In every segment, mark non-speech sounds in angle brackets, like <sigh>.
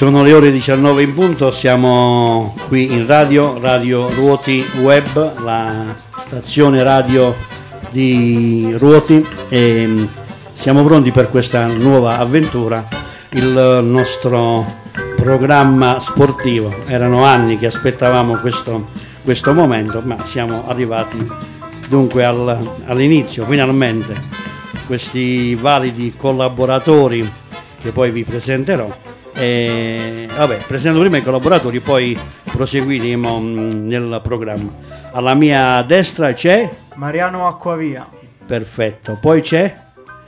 Sono le ore 19 in punto, siamo qui in radio, Radio Ruoti Web, la stazione radio di Ruoti e siamo pronti per questa nuova avventura, il nostro programma sportivo. Erano anni che aspettavamo questo, questo momento, ma siamo arrivati dunque al, all'inizio, finalmente, questi validi collaboratori che poi vi presenterò e, vabbè, presento prima i collaboratori, poi proseguiremo mm, nel programma. Alla mia destra c'è Mariano Acquavia. Perfetto. Poi c'è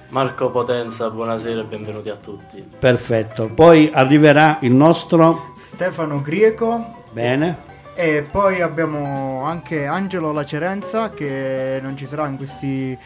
Marco Potenza, buonasera e benvenuti a tutti. Perfetto. Poi arriverà il nostro Stefano Grieco. Bene. E poi abbiamo anche Angelo Lacerenza che non ci sarà in questi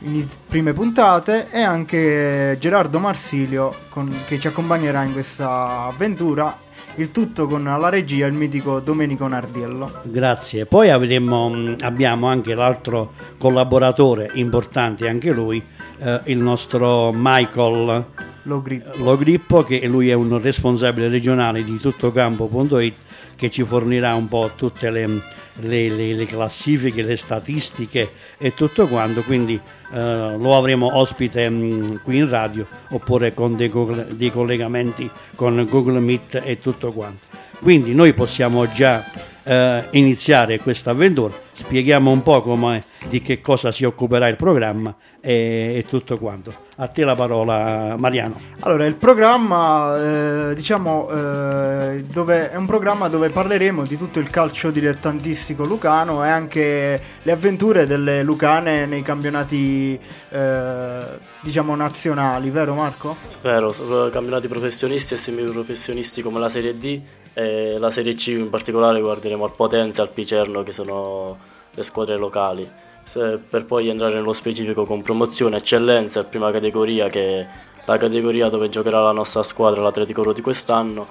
iniz- prime puntate e anche Gerardo Marsilio con- che ci accompagnerà in questa avventura. Il tutto con la regia il mitico Domenico Nardiello. Grazie. Poi avremo, mm, abbiamo anche l'altro collaboratore importante, anche lui, eh, il nostro Michael Logrippo. Logrippo, che lui è un responsabile regionale di tuttocampo.it che ci fornirà un po' tutte le, le, le, le classifiche, le statistiche e tutto quanto, quindi eh, lo avremo ospite mh, qui in radio oppure con dei, dei collegamenti con Google Meet e tutto quanto. Quindi noi possiamo già eh, iniziare questa avventura, spieghiamo un po' come, di che cosa si occuperà il programma e, e tutto quanto. A te la parola Mariano. Allora, il programma, eh, diciamo, eh, dove, è un programma dove parleremo di tutto il calcio dilettantistico lucano e anche le avventure delle lucane nei campionati, eh, diciamo, nazionali, vero Marco? Spero, campionati professionisti e semiprofessionisti come la Serie D e la Serie C in particolare guarderemo al Potenza e al Picerno che sono le squadre locali. Se- per poi entrare nello specifico con promozione, eccellenza prima categoria che è la categoria dove giocherà la nostra squadra, l'Atletico Rodi quest'anno.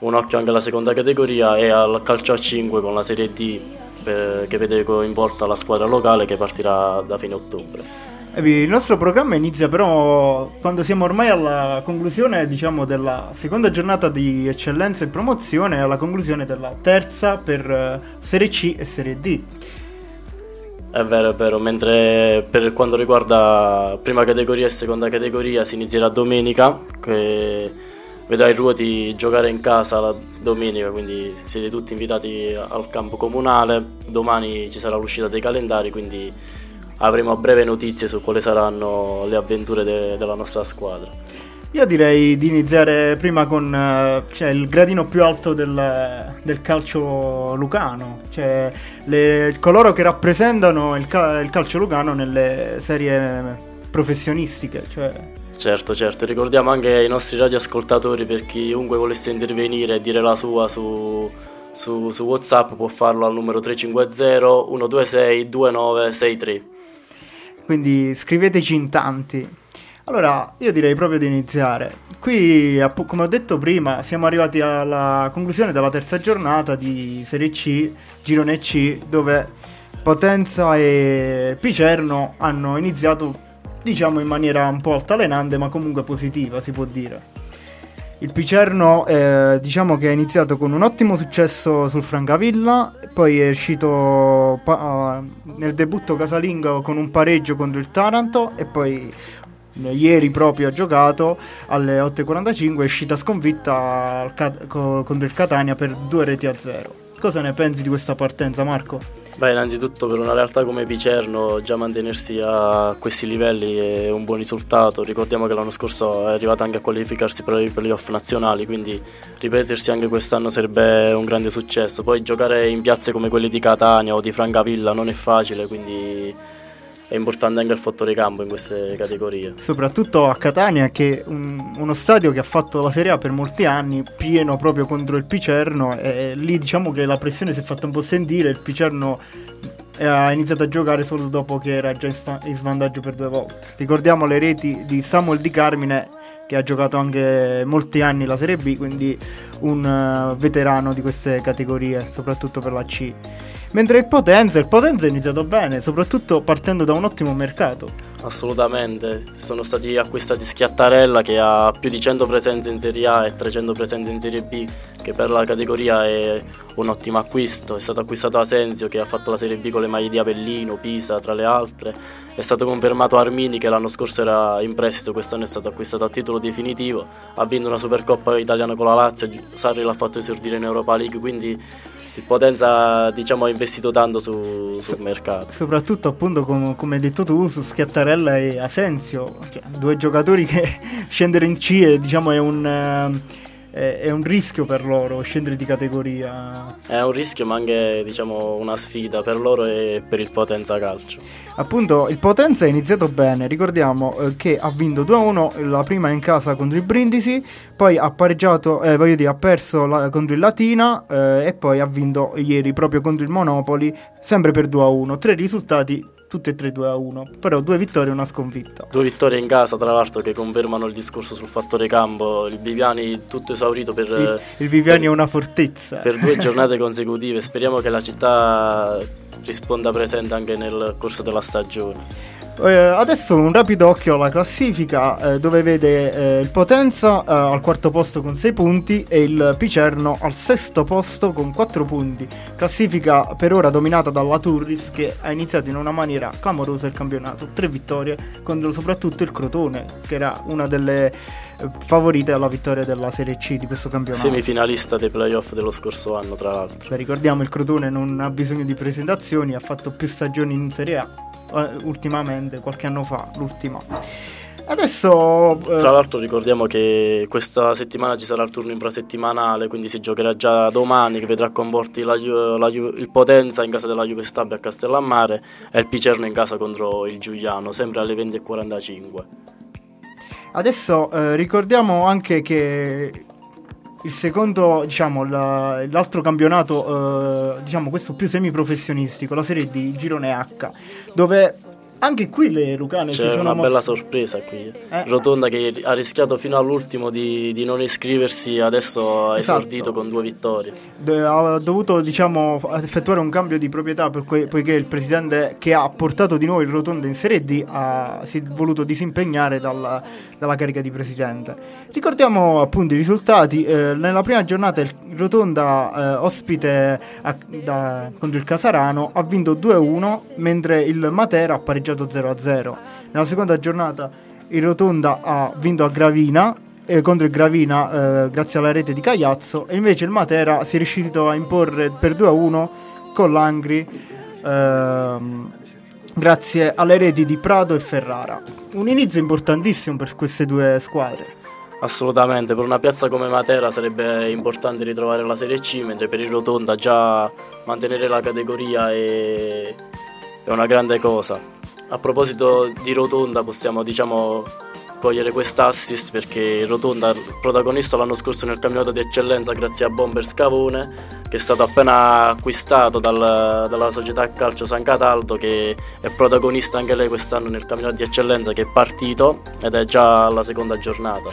Un occhio anche alla seconda categoria e al calcio a 5 con la Serie D eh, che vede coinvolta la squadra locale che partirà da fine ottobre. Il nostro programma inizia però quando siamo ormai alla conclusione, diciamo, della seconda giornata di eccellenza e promozione alla conclusione della terza per eh, Serie C e Serie D. È vero, è vero, mentre per quanto riguarda prima categoria e seconda categoria si inizierà domenica, che vedrà i ruoti giocare in casa la domenica, quindi siete tutti invitati al campo comunale, domani ci sarà l'uscita dei calendari, quindi avremo a breve notizie su quali saranno le avventure de- della nostra squadra. Io direi di iniziare prima con eh, cioè, il gradino più alto del, del calcio lucano, cioè le- coloro che rappresentano il, il calcio lucano nelle serie professionistiche. Cioè, Certo, certo, ricordiamo anche ai nostri radioascoltatori per chiunque volesse intervenire e dire la sua su, su, su WhatsApp può farlo al numero 350 126 2963. Quindi scriveteci in tanti. Allora, io direi proprio di iniziare. Qui, come ho detto prima, siamo arrivati alla conclusione della terza giornata di Serie C, Girone C, dove Potenza e Picerno hanno iniziato, diciamo, in maniera un po' altalenante, ma comunque positiva, si può dire. Il Picerno, eh, diciamo che è iniziato con un ottimo successo sul Francavilla, poi è uscito pa- nel debutto casalingo con un pareggio contro il Taranto e poi eh, ieri proprio ha giocato alle 8.45 è uscita sconfitta Cat- co- contro il Catania per due reti a zero. Cosa ne pensi di questa partenza Marco? Beh, innanzitutto per una realtà come Picerno già mantenersi a questi livelli è un buon risultato. Ricordiamo che l'anno scorso è arrivata anche a qualificarsi per i playoff nazionali, quindi ripetersi anche quest'anno sarebbe un grande successo. Poi giocare in piazze come quelle di Catania o di Francavilla non è facile, quindi è importante anche il fattore campo in queste categorie. Soprattutto a Catania che è un- uno stadio che ha fatto la Serie A per molti anni, pieno proprio contro il Picerno e lì diciamo che la pressione si è fatta un po' sentire, il Picerno eh, ha iniziato a giocare solo dopo che era già in, svantaggio per due volte. Ricordiamo le reti di Samuel Di Carmine che ha giocato anche molti anni la Serie B, quindi un eh, veterano di queste categorie, soprattutto per la C. Mentre il Potenza, il Potenza è iniziato bene, soprattutto partendo da un ottimo mercato. Assolutamente, sono stati acquistati Schiattarella che ha più di 100 presenze in Serie A e 300 presenze in Serie B, che per la categoria è un ottimo acquisto. È stato acquistato Asensio che ha fatto la Serie B con le maglie di Avellino, Pisa tra le altre. È stato confermato Armini che l'anno scorso era in prestito, quest'anno è stato acquistato a titolo definitivo. Ha vinto una Supercoppa italiana con la Lazio, Sarri l'ha fatto esordire in Europa League, quindi il Potenza diciamo, ha investito tanto su, sul mercato. Soprattutto appunto com- come hai detto tu su Schiattarella e Asensio, cioè, due giocatori che <laughs> scendere in C diciamo, è un... Uh è, un rischio per loro scendere di categoria. È un rischio ma anche diciamo, una sfida per loro e per il Potenza Calcio. Appunto il Potenza è iniziato bene, ricordiamo eh, che ha vinto 2-1 la prima in casa contro il Brindisi, poi ha pareggiato, eh, voglio dire, ha perso la, contro il Latina eh, e poi ha vinto ieri proprio contro il Monopoli, sempre per 2-1. Tre risultati tutte e tre 2 a 1, però due vittorie e una sconfitta. Due vittorie in casa, tra l'altro, che confermano il discorso sul fattore campo. Il Viviani tutto esaurito per... Il, il Viviani per, è una fortezza. Per due <laughs> giornate consecutive. Speriamo che la città risponda presente anche nel corso della stagione. Eh, adesso un rapido occhio alla classifica eh, dove vede eh, il Potenza eh, al quarto posto con 6 punti e il Picerno al sesto posto con 4 punti. Classifica per ora dominata dalla Turris che ha iniziato in una maniera clamorosa il campionato. 3 vittorie contro soprattutto il Crotone che era una delle eh, favorite alla vittoria della Serie C di questo campionato. Semifinalista dei playoff dello scorso anno tra l'altro. Beh, ricordiamo il Crotone non ha bisogno di presentazioni, ha fatto più stagioni in Serie A ultimamente, qualche anno fa, l'ultima. Adesso. Eh... Tra l'altro, ricordiamo che questa settimana ci sarà il turno infrasettimanale, quindi si giocherà già domani. Che vedrà convorti la, la, il Potenza in casa della Juve Stabia a Castellammare e il Picerno in casa contro il Giuliano, sempre alle 20.45. Adesso eh, ricordiamo anche che il secondo, diciamo, la, l'altro campionato, eh, diciamo questo più semiprofessionistico, la serie di Girone H, dove anche qui le Lucane C'è si sono una bella sorpresa qui. Eh? Rotonda che ha rischiato fino all'ultimo di, di non iscriversi, adesso ha esatto. esordito con due vittorie. ha dovuto diciamo, effettuare un cambio di proprietà que- poiché il presidente che ha portato di nuovo il Rotonda in Serie D ha, si è voluto disimpegnare dalla, dalla, carica di presidente. Ricordiamo appunto i risultati. Eh, nella prima giornata il Rotonda eh, ospite a, da, contro il Casarano ha vinto 2-1 mentre il Matera ha pareggiato pareggiato 0-0. Nella seconda giornata il Rotonda ha vinto a Gravina eh, contro il Gravina eh, grazie alla rete di Cagliazzo e invece il Matera si è riuscito a imporre per 2-1 con l'Angri ehm, grazie alle reti di Prado e Ferrara. Un inizio importantissimo per queste due squadre. Assolutamente, per una piazza come Matera sarebbe importante ritrovare la Serie C, mentre per il Rotonda già mantenere la categoria è, è una grande cosa. A proposito di Rotonda possiamo diciamo cogliere quest'assist perché Rotonda protagonista l'anno scorso nel campionato di eccellenza grazie a Bomber Scavone che è stato appena acquistato dal, dalla società calcio San Cataldo che è protagonista anche lei quest'anno nel campionato di eccellenza che è partito ed è già alla seconda giornata.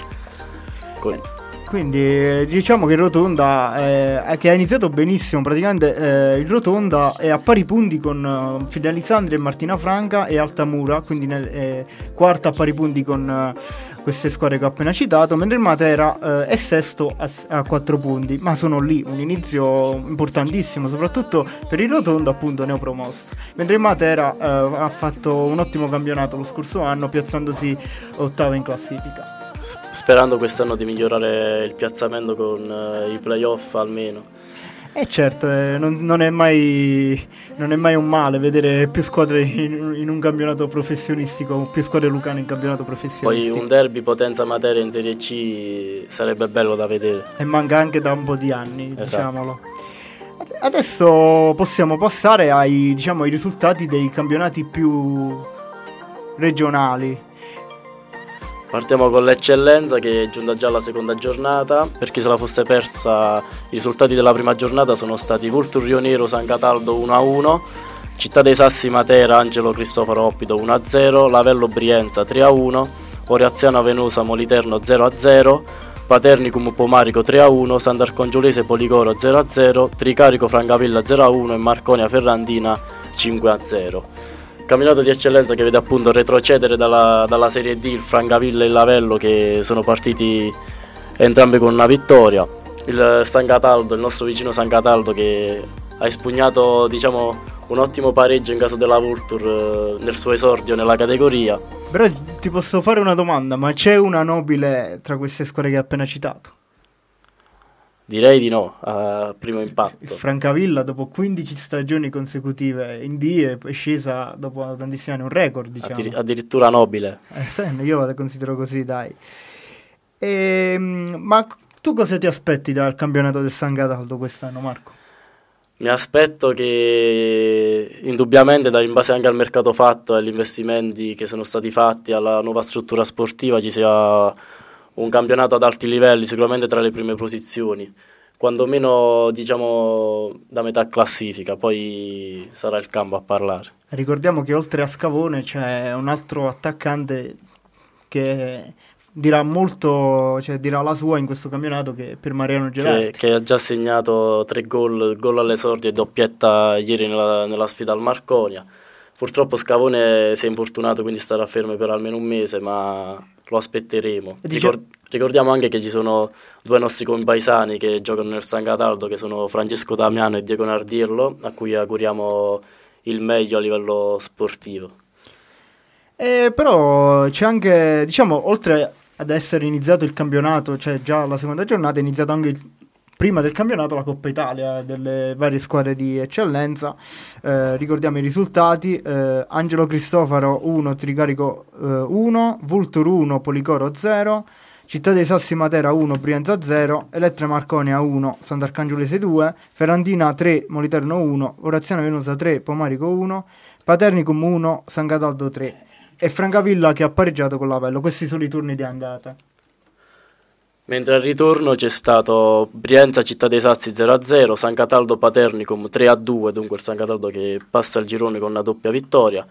Quindi. Quindi diciamo che Rotonda, eh, che ha iniziato benissimo, praticamente eh, il Rotonda è a pari punti con Fide Alessandri e Martina Franca e Altamura, quindi nel, eh, quarta a pari punti con uh, queste squadre che ho appena citato, mentre il Matera uh, è sesto a, a 4 punti, ma sono lì, un inizio importantissimo, soprattutto per il Rotonda appunto neopromosso, mentre il Matera ha fatto un ottimo campionato lo scorso anno piazzandosi ottavo in classifica sperando quest'anno di migliorare il piazzamento con uh, i playoff almeno. Eh certo, eh, non, non, è mai, non, è mai, un male vedere più squadre in, in, un campionato professionistico, più squadre lucane in campionato professionistico. Poi un derby Potenza Materia in Serie C sarebbe bello da vedere. E manca anche da un po' di anni, esatto. diciamolo. Adesso possiamo passare ai, diciamo, ai risultati dei campionati più regionali. Partiamo con l'eccellenza che è giunta già alla seconda giornata. Per chi se la fosse persa, i risultati della prima giornata sono stati Vulturio Nero San Cataldo 1-1, Città dei Sassi Matera Angelo Cristoforo Oppido 1-0, Lavello Brienza 3-1, Oreaziano Venosa Moliterno 0-0, Paternicum Pomarico 3-1, Sant'Arcongiolese Poligoro 0-0, Tricarico Francavilla 0-1 e Marconia Ferrandina 5-0. Campionato di eccellenza che vede appunto retrocedere dalla, dalla Serie D il Francavilla e il Lavello che sono partiti entrambi con una vittoria. Il San Cataldo, il nostro vicino San Cataldo che ha espugnato diciamo, un ottimo pareggio in caso della Vulture eh, nel suo esordio nella categoria. Però ti posso fare una domanda, ma c'è una nobile tra queste squadre che hai appena citato? Direi di no, a primo impatto. Il Francavilla dopo 15 stagioni consecutive in D è scesa dopo tantissimi anni, un record diciamo. Addir- addirittura nobile. Eh, sì, io la considero così, dai. E, ehm, ma tu cosa ti aspetti dal campionato del San Cataldo quest'anno, Marco? Mi aspetto che indubbiamente, in base anche al mercato fatto e agli investimenti che sono stati fatti, alla nuova struttura sportiva, ci sia un campionato ad alti livelli, sicuramente tra le prime posizioni, quantomeno diciamo da metà classifica, poi sarà il campo a parlare. Ricordiamo che oltre a Scavone c'è un altro attaccante che dirà molto, cioè dirà la sua in questo campionato che per Mariano Gerardi. Che, che, ha già segnato tre gol, gol all'esordio e doppietta ieri nella, nella, sfida al Marconia. Purtroppo Scavone si è infortunato, quindi starà fermo per almeno un mese, ma lo aspetteremo. Ricord- ricordiamo anche che ci sono due nostri compaesani che giocano nel San Cataldo, che sono Francesco Damiano e Diego Nardirlo, a cui auguriamo il meglio a livello sportivo. Eh, però c'è anche, diciamo, oltre ad essere iniziato il campionato, cioè già la seconda giornata, è iniziato anche il, prima del campionato la Coppa Italia delle varie squadre di eccellenza. Eh, ricordiamo i risultati: eh, Angelo Cristofaro 1, Tricarico 1, eh, Vultur 1, Policoro 0. Città dei Sassi Matera 1, Brienza 0, Elettra Marconia 1, Sant'Arcangiolese 2, Ferrandina 3, Moliterno 1, Orazione Venosa 3, Pomarico 1, Paternicum 1, San Cataldo 3 e Francavilla che ha pareggiato con l'Avello. Questi sono i turni di andata. Mentre al ritorno c'è stato Brienza Città dei Sassi 0-0, San Cataldo Paternicum 3-2, dunque il San Cataldo che passa il girone con una doppia vittoria.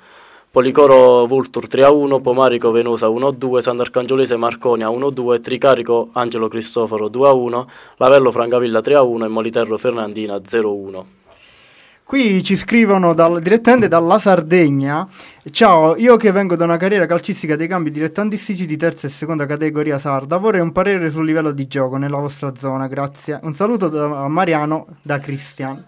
Policoro Vultur 3-1, Pomarico Venosa 1-2, Sant'Arcangiolese Marconia 1-2, Tricarico Angelo Cristoforo 2-1, Lavello Francavilla 3-1 e Moliterro Fernandina 0-1. Qui ci scrivono dal, direttamente dalla Sardegna. Ciao, io che vengo da una carriera calcistica dei cambi dilettantistici di terza e seconda categoria sarda, vorrei un parere sul livello di gioco nella vostra zona, grazie. Un saluto da Mariano, da Cristian.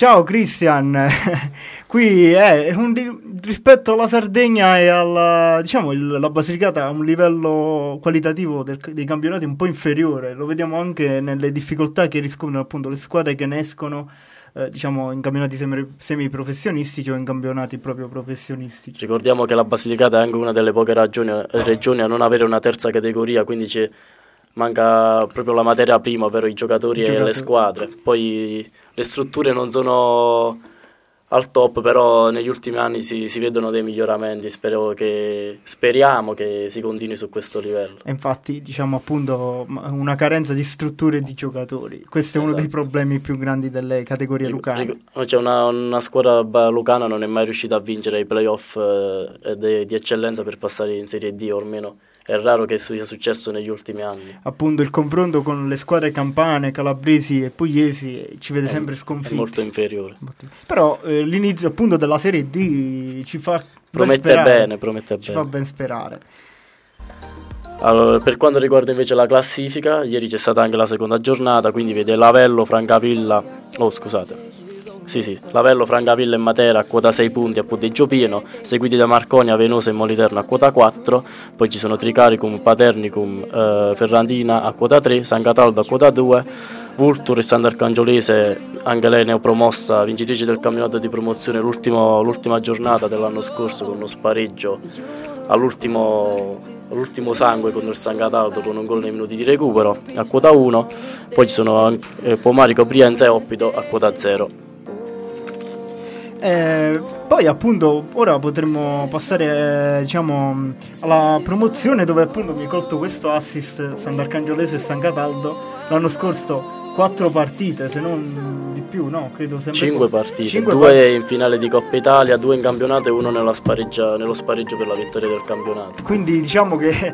Ciao Cristian, <laughs> qui è un di- rispetto alla Sardegna e alla diciamo il, la Basilicata ha un livello qualitativo del, dei campionati un po' inferiore, lo vediamo anche nelle difficoltà che riscontrano appunto le squadre che ne escono eh, diciamo in campionati semi- semiprofessionistici o in campionati proprio professionistici. Ricordiamo che la Basilicata è anche una delle poche ragioni, regioni a non avere una terza categoria, quindi c'è manca proprio la materia prima, ovvero i giocatori, I giocatori. e le squadre. Poi le strutture non sono al top, però negli ultimi anni si, si vedono dei miglioramenti. Che, speriamo che si continui su questo livello. infatti, diciamo appunto, una carenza di strutture e di giocatori. Questo è esatto. uno dei esatto. problemi più grandi delle categorie Ric- lucane. Ric- cioè una, una, squadra lucana non è mai riuscita a vincere i playoff eh, de, di eccellenza per passare in Serie D, o almeno è raro che sia successo negli ultimi anni. Appunto il confronto con le squadre campane, calabresi e pugliesi ci vede è, sempre sconfitti. Molto inferiore. Però eh, l'inizio appunto della Serie D ci fa promette ben bene, promette ci bene. fa ben sperare. Allora, per quanto riguarda invece la classifica, ieri c'è stata anche la seconda giornata, quindi vede Lavello, Francavilla, oh scusate, sì, sì, Lavello, Francavilla e Matera a quota 6 punti a punteggio pieno, seguiti da Marconia, Venosa e Moliterno a quota 4, poi ci sono Tricaricum, Paternicum, eh, Ferrandina a quota 3, San Cataldo a quota 2, Vultur e Sant'Arcangiolese, anche lei neopromossa, vincitrice del campionato di promozione l'ultima giornata dell'anno scorso con uno spareggio all'ultimo, all'ultimo sangue contro il San Cataldo con un gol nei minuti di recupero a quota 1, poi ci sono eh, Pomarico, Brienza e Oppito a quota 0. Eh, poi appunto ora potremmo passare diciamo alla promozione dove appunto mi hai colto questo assist Sant'Arcangiolese e San Cataldo l'anno scorso. Quattro partite se non di più no? Credo sempre cinque partite cinque due part- in finale di Coppa Italia due in campionato e uno nello spareggio per la vittoria del campionato. Quindi diciamo che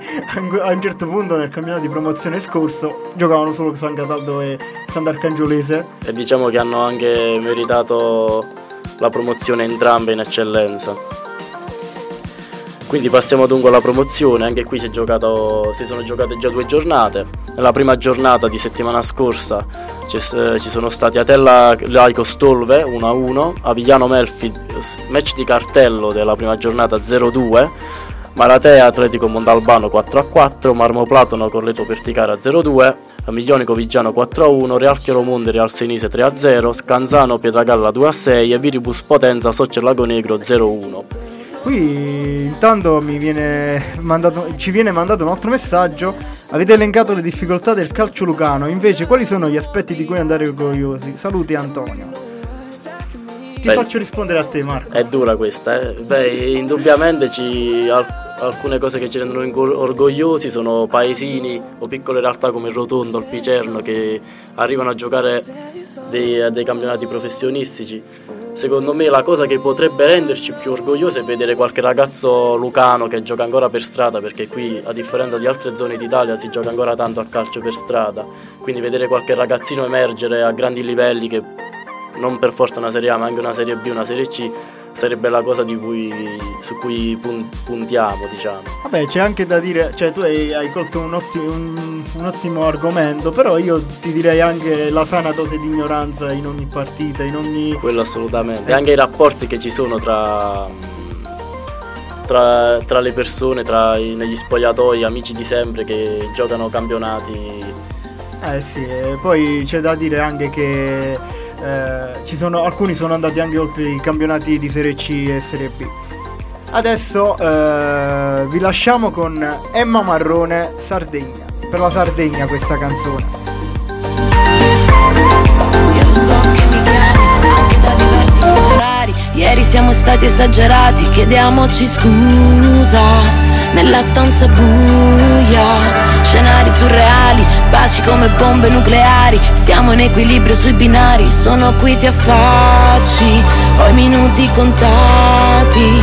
a un certo punto nel campionato di promozione scorso giocavano solo San Cataldo e Sant'Arcangiolese e diciamo che hanno anche meritato la promozione entrambe in eccellenza. Quindi passiamo dunque alla promozione, anche qui si, giocato, si, sono giocate già due giornate. Nella prima giornata di settimana scorsa ci, ci sono stati Atella Laico Stolve 1-1, Avigliano Melfi match di cartello della prima giornata 0-2, Maratea Atletico Mondalbano 4-4, Marmo Platono Corleto Perticara 0-2, Miglionico Vigiano 4-1, Real Chiaromonte Real Senise 3-0, Scanzano Pietragalla 2-6 e Viribus Potenza Soccer Lago Negro 0-1. Qui intanto viene mandato, ci viene mandato un altro messaggio. Avete elencato le difficoltà del calcio lucano, invece quali sono gli aspetti di cui andare orgogliosi? Saluti Antonio. Ti Beh, faccio rispondere a te Marco. È dura questa, eh? Beh, indubbiamente ci alcune cose che ci rendono orgogliosi sono paesini o piccole realtà come il Rotondo, il Picerno che arrivano a giocare dei, dei campionati professionistici. Secondo me la cosa che potrebbe renderci più orgogliosi è vedere qualche ragazzo lucano che gioca ancora per strada, perché qui a differenza di altre zone d'Italia si gioca ancora tanto a calcio per strada, quindi vedere qualche ragazzino emergere a grandi livelli che non per forza una Serie A ma anche una Serie B, una Serie C sarebbe la cosa cui, su cui puntiamo, diciamo. Vabbè, c'è anche da dire, cioè tu hai, hai colto un ottimo, un, un ottimo, argomento, però io ti direi anche la sana dose di ignoranza in ogni partita, in ogni... Quello assolutamente, eh. anche i rapporti che ci sono tra... Tra, tra le persone, tra i, negli spogliatoi, amici di sempre che giocano campionati. Eh sì, poi c'è da dire anche che eh, sono, alcuni sono andati anche oltre i campionati di Serie C e Serie B. Adesso eh, vi lasciamo con Emma Marrone, Sardegna. Per la Sardegna questa canzone. Ieri siamo stati esagerati, chiediamoci scusa. Nella stanza buia, scenari surreali, baci come bombe nucleari. Stiamo in equilibrio sui binari, sono qui ti affacci, ho i minuti contati.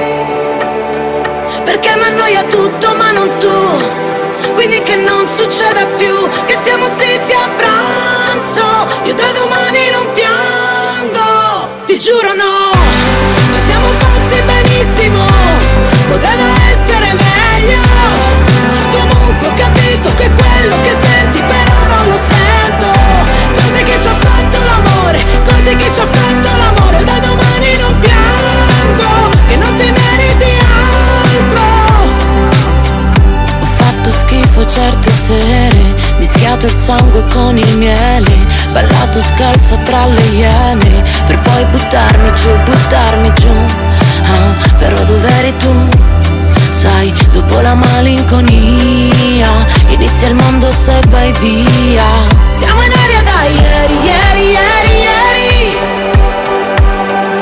perché mi annoia tutto ma non tu. Quindi che non succeda più Che stiamo zitti a pranzo Mischiato il sangue con il miele Ballato scalzo tra le iene Per poi buttarmi giù, buttarmi giù. Ah, Però dov'eri tu? Sai, dopo la malinconia Inizia il mondo se vai via. Siamo in aria da ieri, ieri, ieri, ieri.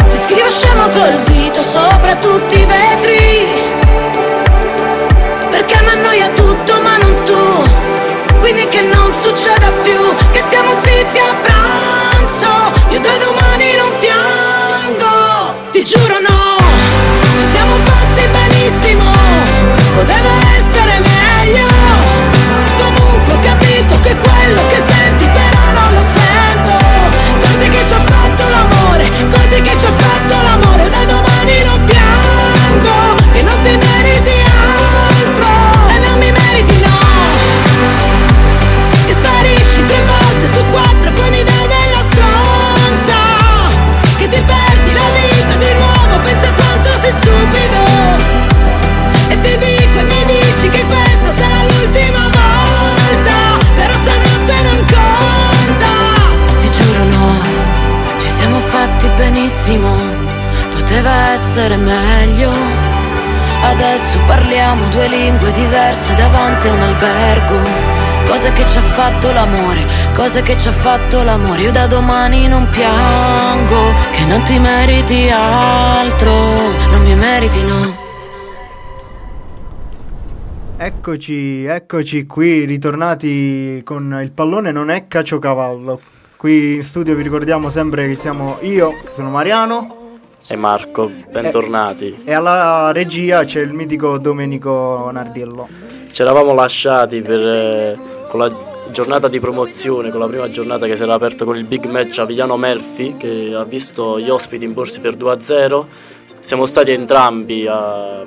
Ti scrivo scemo col dito sopra tutti i vetri Quindi che non succeda più Che stiamo zitti a pranzo. Io da domani non piango Ti giuro no. Ci siamo fatti benissimo Poteva essere meglio. Comunque ho capito che quello che Essere meglio Adesso parliamo due lingue diverse davanti a un albergo Cose che ci ha fatto l'amore, cose che ci ha fatto l'amore Io da domani non piango, che non ti meriti altro meriti, no? Eccoci, eccoci qui, ritornati con il pallone non è caciocavallo. Qui in studio vi ricordiamo sempre che siamo io, sono Mariano. E Marco, bentornati. E, e alla regia c'è il mitico Domenico Nardiello. Ci eravamo lasciati per, eh, con la giornata di promozione, con la prima giornata che si era aperta con il big match Avigliano Melfi, che ha visto gli ospiti imporsi per 2-0. Siamo stati entrambi a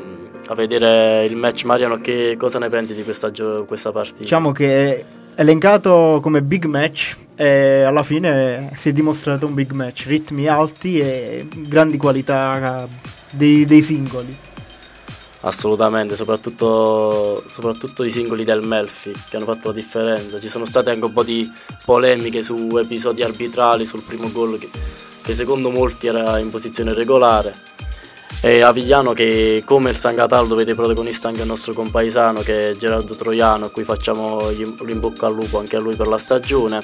a vedere il match Mariano che cosa ne pensi di questa, questa partita? Diciamo che elencato come big match e alla fine si è dimostrato un big match, ritmi alti e grandi qualità dei, dei singoli. Assolutamente, soprattutto, soprattutto, i singoli del Melfi che hanno fatto la differenza. Ci sono state anche un po' di polemiche su episodi arbitrali sul primo gol che, che secondo molti era in posizione regolare e Avigliano che come il San Cataldo vede protagonista anche il nostro compaesano che è Gerardo Troiano a cui facciamo in bocca al lupo anche a lui per la stagione.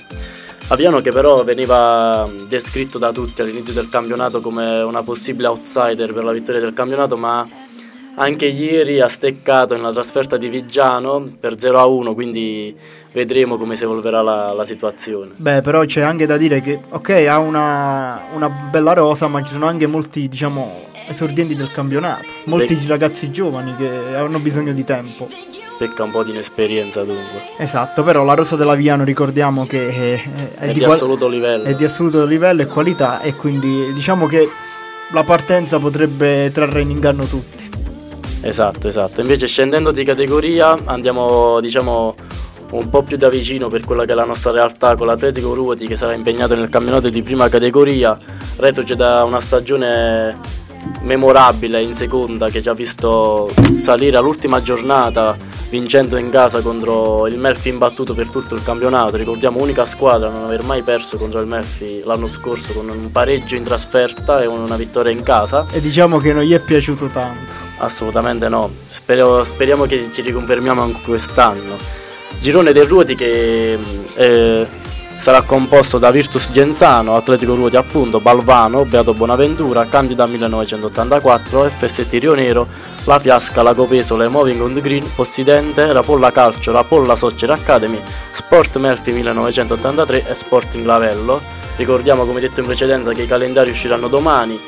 Avigliano che però veniva descritto da tutti all'inizio del campionato come una possibile outsider per la vittoria del campionato ma anche ieri ha steccato nella trasferta di Vigiano per 0-1 quindi vedremo come si evolverà la, la, situazione. Beh però c'è anche da dire che ok ha una, una bella rosa ma ci sono anche molti diciamo esordienti del campionato, molti Pec- ragazzi giovani che hanno bisogno di tempo. Pecca un po' di inesperienza dunque. Esatto, però la Rosa dell'Aviano ricordiamo che è, è, è di, di, assoluto livello. È di assoluto livello e qualità e quindi diciamo che la partenza potrebbe trarre in inganno tutti. Esatto, esatto. Invece scendendo di categoria andiamo diciamo un po' più da vicino per quella che è la nostra realtà con l'Atletico Ruoti che sarà impegnato nel campionato di prima categoria, retroce da una stagione memorabile in seconda che ci ha visto salire all'ultima giornata vincendo in casa contro il Melfi imbattuto per tutto il campionato. Ricordiamo unica squadra a non aver mai perso contro il Melfi l'anno scorso con un pareggio in trasferta e una vittoria in casa. E diciamo che non gli è piaciuto tanto. Assolutamente no. Spero, speriamo che ci riconfermiamo anche quest'anno. Girone del Ruoti che eh, Sarà composto da Virtus Genzano, Atletico Ruoti appunto, Balvano, Beato Bonaventura, Candida 1984, FST Rio Nero, La Fiasca, Lago Pesole, Moving on the Green, Possidente, Rapolla Calcio, Rapolla Soccer Academy, Sport Melfi 1983 e Sporting Lavello. Ricordiamo come detto in precedenza che i calendari usciranno domani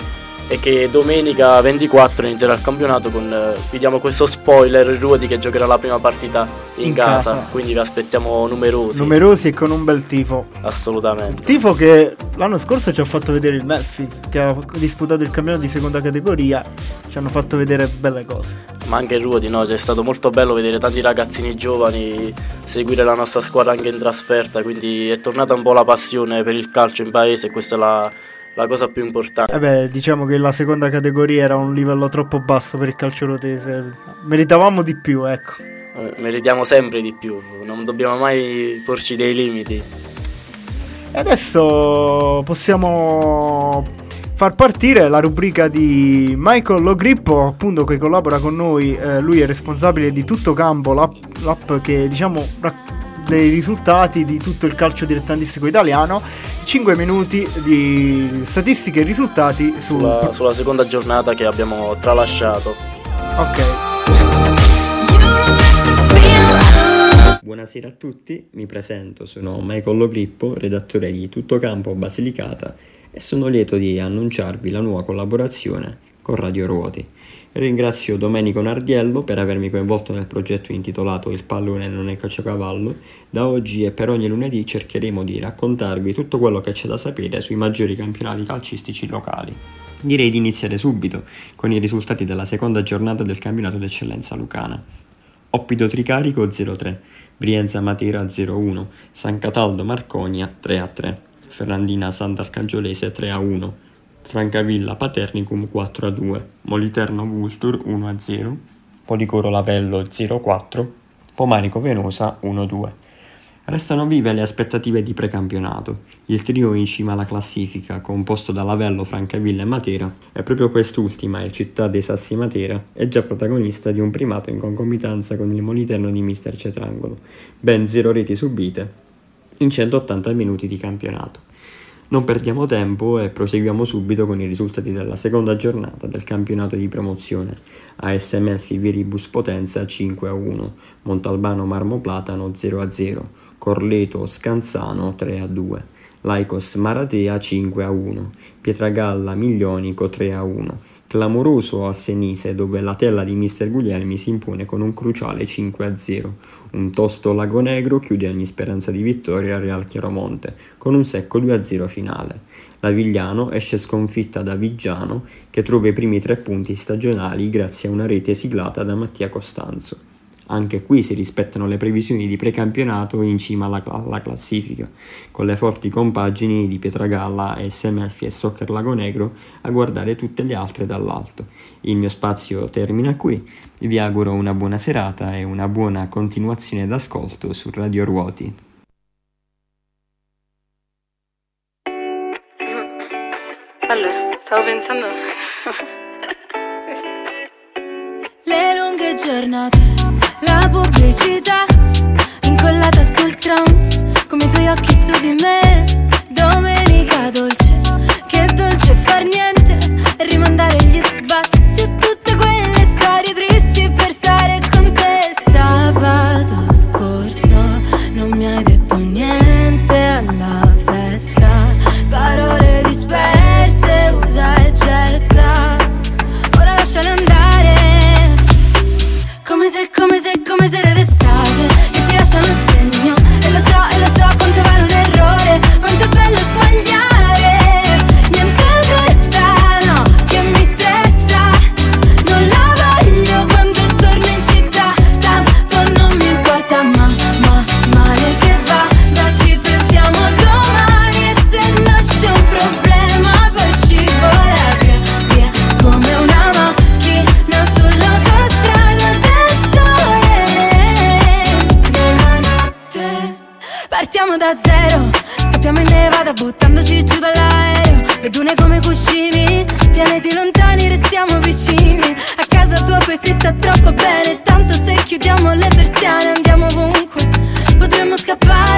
e che domenica 24 inizierà il campionato con eh, vi diamo questo spoiler Ruoti che giocherà la prima partita in, in casa, casa, quindi vi aspettiamo numerosi. Numerosi e con un bel tifo. Assolutamente. Tifo che l'anno scorso ci ha fatto vedere il Melfi che ha disputato il campionato di seconda categoria ci hanno fatto vedere belle cose. Ma anche il Ruoti no? Cioè, è stato molto bello vedere tanti ragazzini giovani seguire la nostra squadra anche in trasferta quindi è tornata un po' la passione per il calcio in paese e questa è la la cosa più importante. Vabbè, diciamo che la seconda categoria era un livello troppo basso per il calcio rotese. Meritavamo di più, ecco. Meritiamo sempre di più, non dobbiamo mai porci dei limiti. E adesso possiamo far partire la rubrica di Michael Logrippo, appunto che collabora con noi. Eh, lui è responsabile di tutto campo, l'app, l'app che diciamo racconta dei risultati di tutto il calcio dilettantistico italiano. 5 minuti di statistiche e risultati su... sulla, sulla seconda giornata che abbiamo tralasciato. Ok. Buonasera a tutti, mi presento, sono Michael Logrippo, redattore di Tutto Campo Basilicata e sono lieto di annunciarvi la nuova collaborazione con Radio Ruoti. Ringrazio Domenico Nardiello per avermi coinvolto nel progetto intitolato Il pallone non è cacciacavallo. Da oggi e per ogni lunedì cercheremo di raccontarvi tutto quello che c'è da sapere sui maggiori campionati calcistici locali. Direi di iniziare subito con i risultati della seconda giornata del campionato d'eccellenza lucana. Oppido Tricarico 0-3, Brienza Matera 0-1, San Cataldo Marconia 3-3, Ferrandina Sant'Arcangiolese 3-1, Francavilla Paternicum 4 a 2, Moliterno Vultur 1 a 0, Policoro Lavello 0 4, Pomarico Venosa 1 2. Restano vive le aspettative di precampionato. Il trio in cima alla classifica, composto da Lavello, Francavilla e Matera, e proprio quest'ultima, il Città dei Sassi Matera, è già protagonista di un primato in concomitanza con il Moliterno di Mister Cetrangolo, ben zero reti subite in 180 minuti di campionato. Non perdiamo tempo e proseguiamo subito con i risultati della seconda giornata del campionato di promozione. ASML Viribus Potenza 5 a 1, Montalbano Marmo Platano 0 a 0, Corleto Scanzano 3 a 2, Laicos Maratea 5 a 1, Pietragalla Miglionico 3 a 1, Clamoroso a Senise dove la tella di Mister Guglielmi si impone con un cruciale 5 a 0. Un tosto Lago Negro chiude ogni speranza di vittoria al Real Chiaromonte con un secco 2 a 0 finale. La Vigliano esce sconfitta da Viggiano che trova i primi tre punti stagionali grazie a una rete siglata da Mattia Costanzo. Anche qui si rispettano le previsioni di precampionato in cima alla, alla classifica, con le forti compagini di Pietragalla, SMF e Soccer Lago Negro a guardare tutte le altre dall'alto. Il mio spazio termina qui, vi auguro una buona serata e una buona continuazione d'ascolto su Radio Ruoti. Allora, stavo pensando... Le lunghe giornate, la pubblicità incollata sul tram, come i tuoi occhi su di me. Domenica dolce, che dolce far niente e rimandare gli sbatti nevada buttandoci giù dall'aereo Le dune come cuscini Pianeti lontani restiamo vicini. A casa tua poi si sta troppo bene Tanto se chiudiamo le persiane andiamo ovunque. Potremmo scappare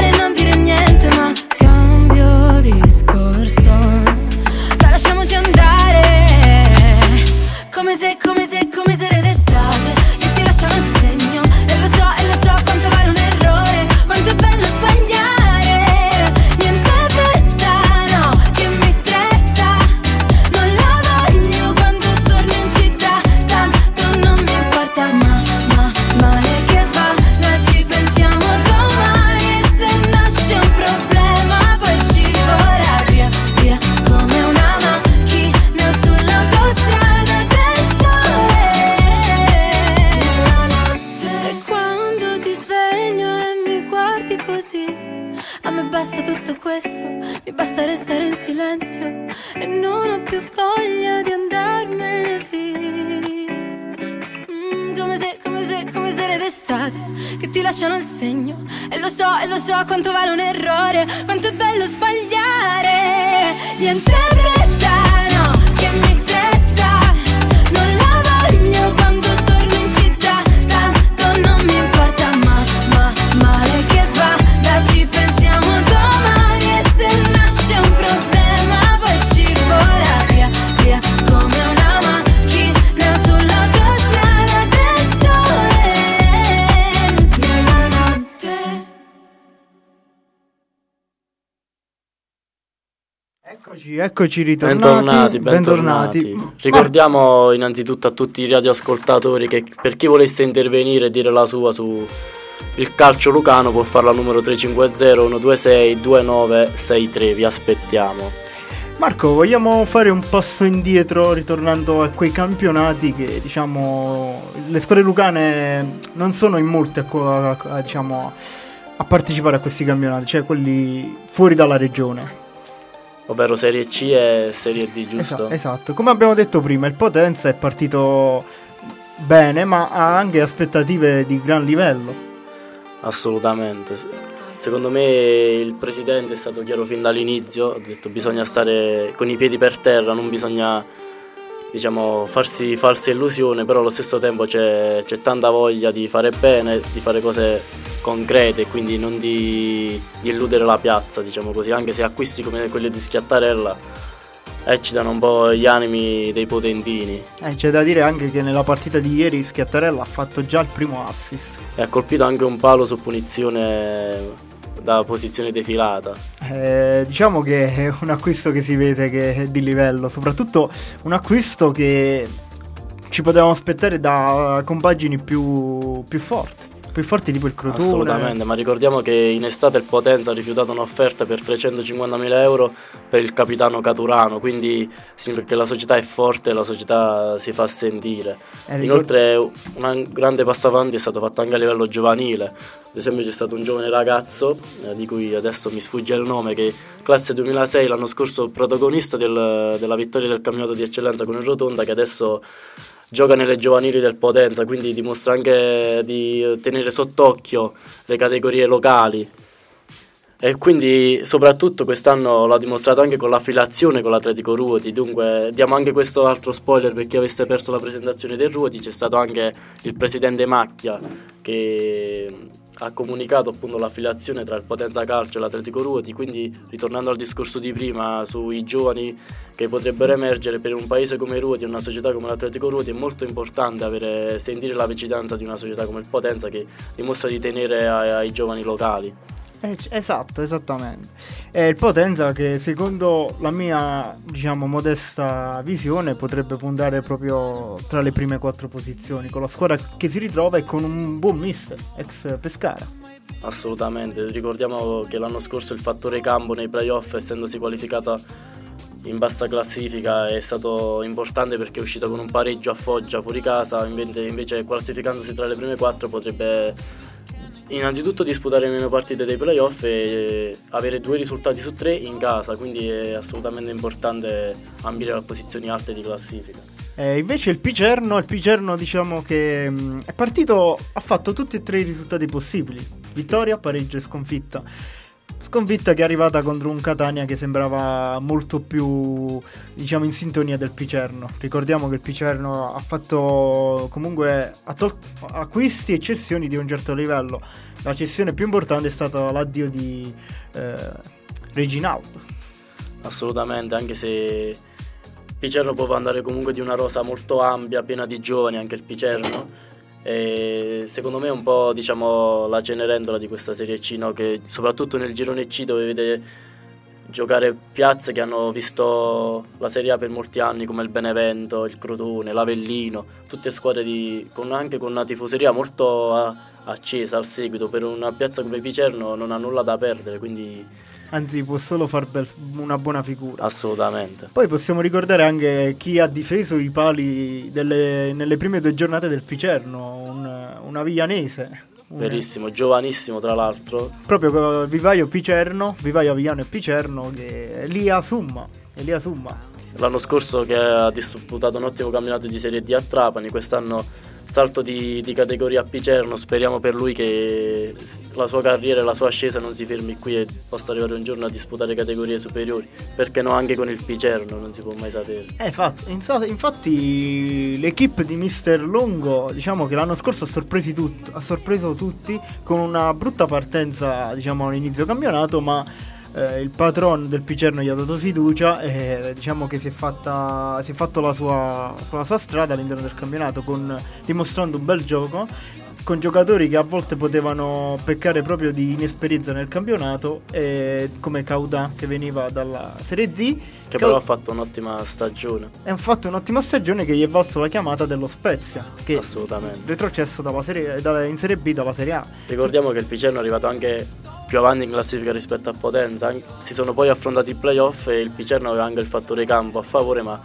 Eccoci, ritornati. Bentornati, bentornati. Ricordiamo innanzitutto a tutti i radioascoltatori che per chi volesse intervenire e dire la sua su il calcio lucano può farlo al numero 350 126 2963. Vi aspettiamo. Marco, vogliamo fare un passo indietro ritornando a quei campionati che diciamo le squadre lucane non sono in molte a, a- a- diciamo, a partecipare a questi campionati, cioè quelli fuori dalla regione. Ovvero Serie C e Serie D, giusto? Esa- esatto, come abbiamo detto prima, il Potenza è partito bene, ma ha anche aspettative di gran livello. Assolutamente. Secondo me il presidente è stato chiaro fin dall'inizio, ha detto bisogna stare con i piedi per terra, non bisogna diciamo, farsi false illusioni, però allo stesso tempo c'è, c'è tanta voglia di fare bene, di fare cose concrete, quindi non di, di illudere la piazza, diciamo così, anche se acquisti come quelli di Schiattarella eccitano un po' gli animi dei potentini. Eh, c'è da dire anche che nella partita di ieri Schiattarella ha fatto già il primo assist. E ha colpito anche un palo su punizione da posizione defilata. Eh, diciamo che è un acquisto che si vede che è di livello, soprattutto un acquisto che ci potevamo aspettare da compagini più, più forti più forti tipo il Crotone. Assolutamente, ma ricordiamo che in estate il Potenza ha rifiutato un'offerta per 350.000 euro per il capitano Caturano, quindi significa che la società è forte e la società si fa sentire. Eh, Inoltre un grande passo avanti è stato fatto anche a livello giovanile, ad esempio c'è stato un giovane ragazzo, eh, di cui adesso mi sfugge il nome, che classe 2006 l'anno scorso protagonista del, della vittoria del campionato di eccellenza con il Rotonda, che adesso gioca nelle giovanili del Potenza, quindi dimostra anche di tenere sott'occhio le categorie locali. E quindi soprattutto quest'anno l'ha dimostrato anche con l'affiliazione con l'Atletico Ruoti, dunque diamo anche questo altro spoiler per chi avesse perso la presentazione del Ruoti, c'è stato anche il presidente Macchia che ha comunicato appunto l'affiliazione tra il Potenza Calcio e l'Atletico Ruoti, quindi ritornando al discorso di prima sui giovani che potrebbero emergere per un paese come Ruoti, una società come l'Atletico Ruoti, è molto importante avere, sentire la vicinanza di una società come il Potenza che dimostra di tenere ai, ai giovani locali. Eh, esatto, esattamente. È il Potenza che secondo la mia, diciamo, modesta visione potrebbe puntare proprio tra le prime quattro posizioni, con la squadra che si ritrova e con un buon mister, ex Pescara. Assolutamente, ricordiamo che l'anno scorso il fattore campo nei playoff, essendosi qualificata in bassa classifica è stato importante perché è uscita con un pareggio a Foggia fuori casa, invece, invece classificandosi tra le prime quattro potrebbe innanzitutto disputare meno partite dei playoff e avere due risultati su tre in casa, quindi è assolutamente importante ambire a posizioni alte di classifica. Eh, invece il Picerno, il Picerno diciamo che mh, mm, è partito, ha fatto tutti e tre i risultati possibili, vittoria, pareggio e sconfitta Sconfitta che è arrivata contro un Catania che sembrava molto più, diciamo, in sintonia del Picerno. Ricordiamo che il Picerno ha fatto comunque ha tolto acquisti e cessioni di un certo livello. La cessione più importante è stata l'addio di eh, Reginaldo. Assolutamente, anche se Picerno può andare comunque di una rosa molto ampia, piena di giovani, anche il Picerno e secondo me è un po' diciamo, la cenerentola di questa Serie C, no? che soprattutto nel girone C dove vede giocare piazze che hanno visto la Serie A per molti anni come il Benevento, il Crotone, l'Avellino, tutte squadre di, con, anche con una tifoseria molto a, accesa al seguito, per una piazza come Picerno non ha nulla da perdere, quindi anzi può solo far bel, una buona figura. Assolutamente. Poi possiamo ricordare anche chi ha difeso i pali delle, nelle prime due giornate del Picerno, un, una Viglianese. Verissimo, giovanissimo tra l'altro. Proprio Vivaio Picerno, Vivaio Avigliano e Picerno, che è Elia Summa. Elia Summa. L'anno scorso che ha disputato un ottimo campionato di Serie D a Trapani, quest'anno salto di, di, categoria a Picerno, speriamo per lui che la sua carriera e la sua ascesa non si fermi qui e possa arrivare un giorno a disputare categorie superiori, perché no anche con il Picerno, non si può mai sapere. Eh, infatti, infatti l'equipe di Mister Longo diciamo che l'anno scorso ha, tut- ha sorpreso tutti con una brutta partenza diciamo, all'inizio campionato, ma eh, il patron del Picerno gli ha dato fiducia e diciamo che si è, fatta, si è fatto la sua, la sua strada all'interno del campionato con, dimostrando un bel gioco con giocatori che a volte potevano peccare proprio di inesperienza nel campionato come Cauda che veniva dalla Serie D che Caud- però ha fatto un'ottima stagione e ha fatto un'ottima stagione che gli è valso la chiamata dello Spezia che assolutamente retrocesso dalla serie, dalla, in Serie B dalla Serie A ricordiamo che il Picerno è arrivato anche più avanti in classifica rispetto a Potenza. Si sono poi affrontati i playoff e il Picerno aveva anche il fattore campo a favore, ma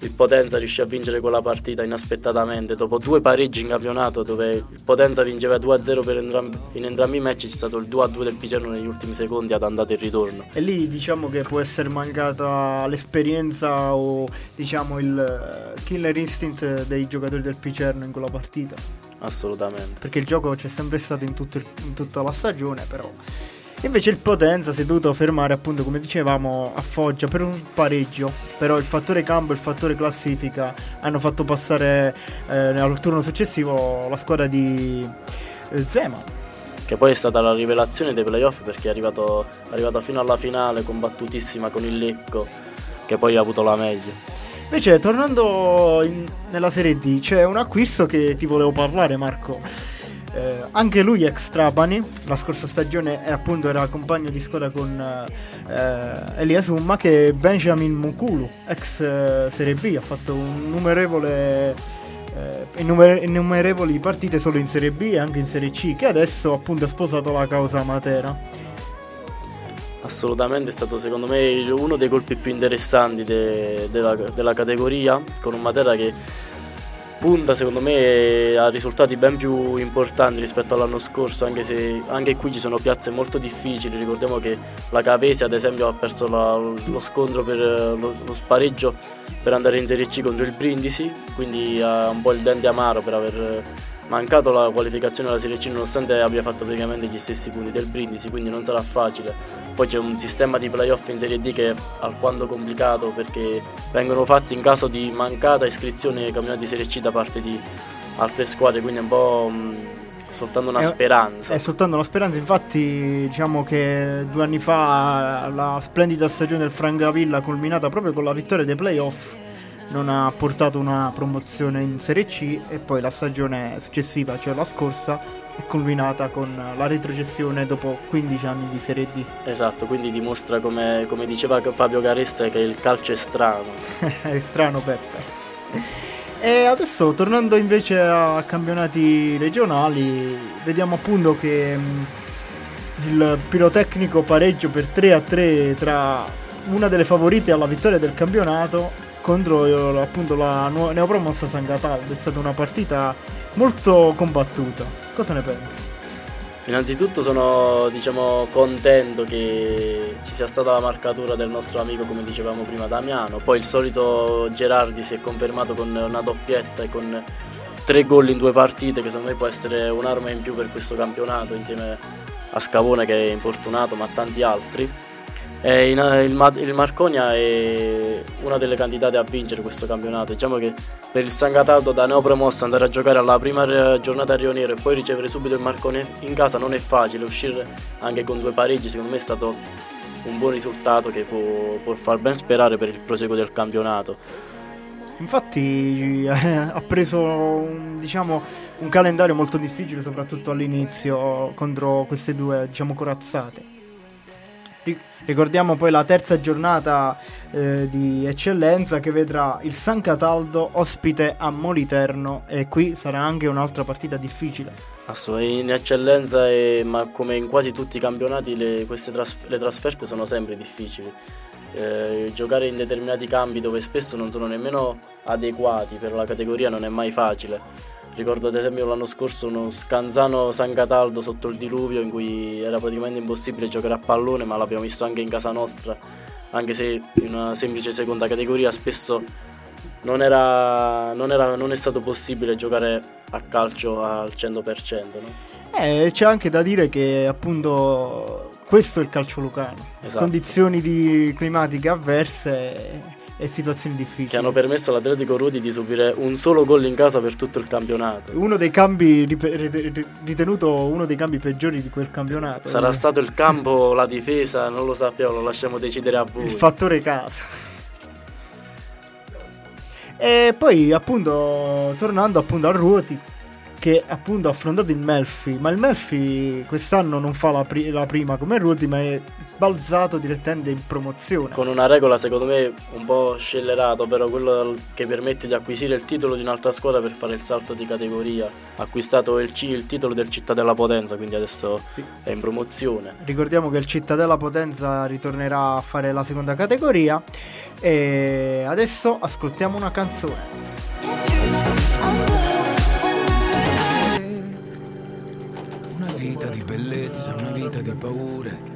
il Potenza riuscì a vincere quella partita inaspettatamente. Dopo due pareggi in campionato, dove il Potenza vinceva 2-0 entrambi, in entrambi i match, c'è stato il 2-2 del Picerno negli ultimi secondi ad andata e ritorno. E lì diciamo che può essere mancata l'esperienza o diciamo il killer instinct dei giocatori del Picerno in quella partita. Assolutamente. Perché il gioco c'è sempre stato in, il, in tutta la stagione, però. Invece il Potenza si è dovuto fermare, appunto, come dicevamo, a Foggia per un pareggio. Però il fattore campo e il fattore classifica hanno fatto passare eh, al turno successivo la squadra di eh, Zeman. che poi è stata la rivelazione dei playoff perché è arrivato, è arrivato fino alla finale combattutissima con il Lecco che poi ha avuto la meglio. Invece, tornando in, nella Serie D, c'è un acquisto che ti volevo parlare, Marco. Eh, anche lui ex Trapani, la scorsa stagione e appunto era compagno di squadra con eh, Elia Summa che Benjamin Mukulu, ex eh, Serie B, ha fatto un numerevole eh, innumer- innumerevoli partite solo in Serie B e anche in Serie C, che adesso appunto ha sposato la causa Matera. Assolutamente è stato secondo me uno dei colpi più interessanti de- della, della categoria, con un Matera che punta secondo me a risultati ben più importanti rispetto all'anno scorso anche se anche qui ci sono piazze molto difficili. Ricordiamo che la Cavese ad esempio ha perso la, lo scontro per lo, lo, spareggio per andare in Serie C contro il Brindisi quindi ha un po' il dente amaro per aver mancato la qualificazione alla Serie C nonostante abbia fatto praticamente gli stessi punti del Brindisi quindi non sarà facile poi c'è un sistema di playoff in Serie D che è alquanto complicato perché vengono fatti in caso di mancata iscrizione ai campionati di Serie C da parte di altre squadre, quindi è un po' mh, soltanto una è, speranza. È soltanto una speranza, infatti diciamo che due anni fa la splendida stagione del Francavilla culminata proprio con la vittoria dei playoff non ha portato una promozione in Serie C e poi la stagione successiva, cioè la scorsa, è culminata con la retrocessione dopo 15 anni di Serie D. Esatto, quindi dimostra come, come diceva Fabio Caressa che il calcio è strano. <laughs> è strano Peppe. E adesso tornando invece a campionati regionali, vediamo appunto che mh, il pirotecnico pareggio per 3 a 3 tra una delle favorite alla vittoria del campionato contro appunto la neopromossa San Cataldo. È stata una partita molto combattuta. Cosa ne pensi? Innanzitutto sono diciamo, contento che ci sia stata la marcatura del nostro amico, come dicevamo prima, Damiano. Poi il solito Gerardi si è confermato con una doppietta e con tre gol in due partite, che secondo me può essere un'arma in più per questo campionato, insieme a Scavone che è infortunato, ma tanti altri. Eh, in, il, il, Marconia è una delle candidate a vincere questo campionato. Diciamo che per il San Cataldo da neopromosso andare a giocare alla prima giornata a Rio Nero e poi ricevere subito il Marconia in casa non è facile. Uscire anche con due pareggi secondo me è stato un buon risultato che può, può far ben sperare per il proseguo del campionato. Infatti ha preso un, diciamo, un calendario molto difficile soprattutto all'inizio contro queste due diciamo, corazzate. Ricordiamo poi la terza giornata eh, di eccellenza che vedrà il San Cataldo ospite a Moliterno e qui sarà anche un'altra partita difficile. Assolutamente, in eccellenza e, ma come in quasi tutti i campionati le, queste trasf- le trasferte sono sempre difficili. Eh, giocare in determinati campi dove spesso non sono nemmeno adeguati per la categoria non è mai facile Ricordo ad esempio l'anno scorso uno Scanzano San Cataldo sotto il diluvio in cui era praticamente impossibile giocare a pallone, ma l'abbiamo visto anche in casa nostra, anche se in una semplice seconda categoria spesso non, era, non, era, non è stato possibile giocare a calcio al 100%. No? Eh, c'è anche da dire che appunto questo è il calcio lucano. Esatto. Condizioni di climatiche avverse e situazioni difficili. Che hanno permesso all'Atletico Rudi di subire un solo gol in casa per tutto il campionato. Uno dei cambi ritenuto uno dei cambi peggiori di quel campionato. Sarà quindi. stato il campo, <laughs> la difesa, non lo sappiamo, lo lasciamo decidere a voi. Il fattore casa. E poi appunto tornando appunto al Ruoti che appunto ha affrontato il Melfi, ma il Melfi quest'anno non fa la, pri- la prima come Ruoti, ma è balzato direttamente in promozione. Con una regola secondo me un po' scellerata, ovvero quello che permette di acquisire il titolo di un'altra squadra per fare il salto di categoria. Ha acquistato il, C, il titolo del Cittadella Potenza, quindi adesso è in promozione. Ricordiamo che il Cittadella Potenza ritornerà a fare la seconda categoria e adesso ascoltiamo una canzone. Una vita di bellezza, una vita di paure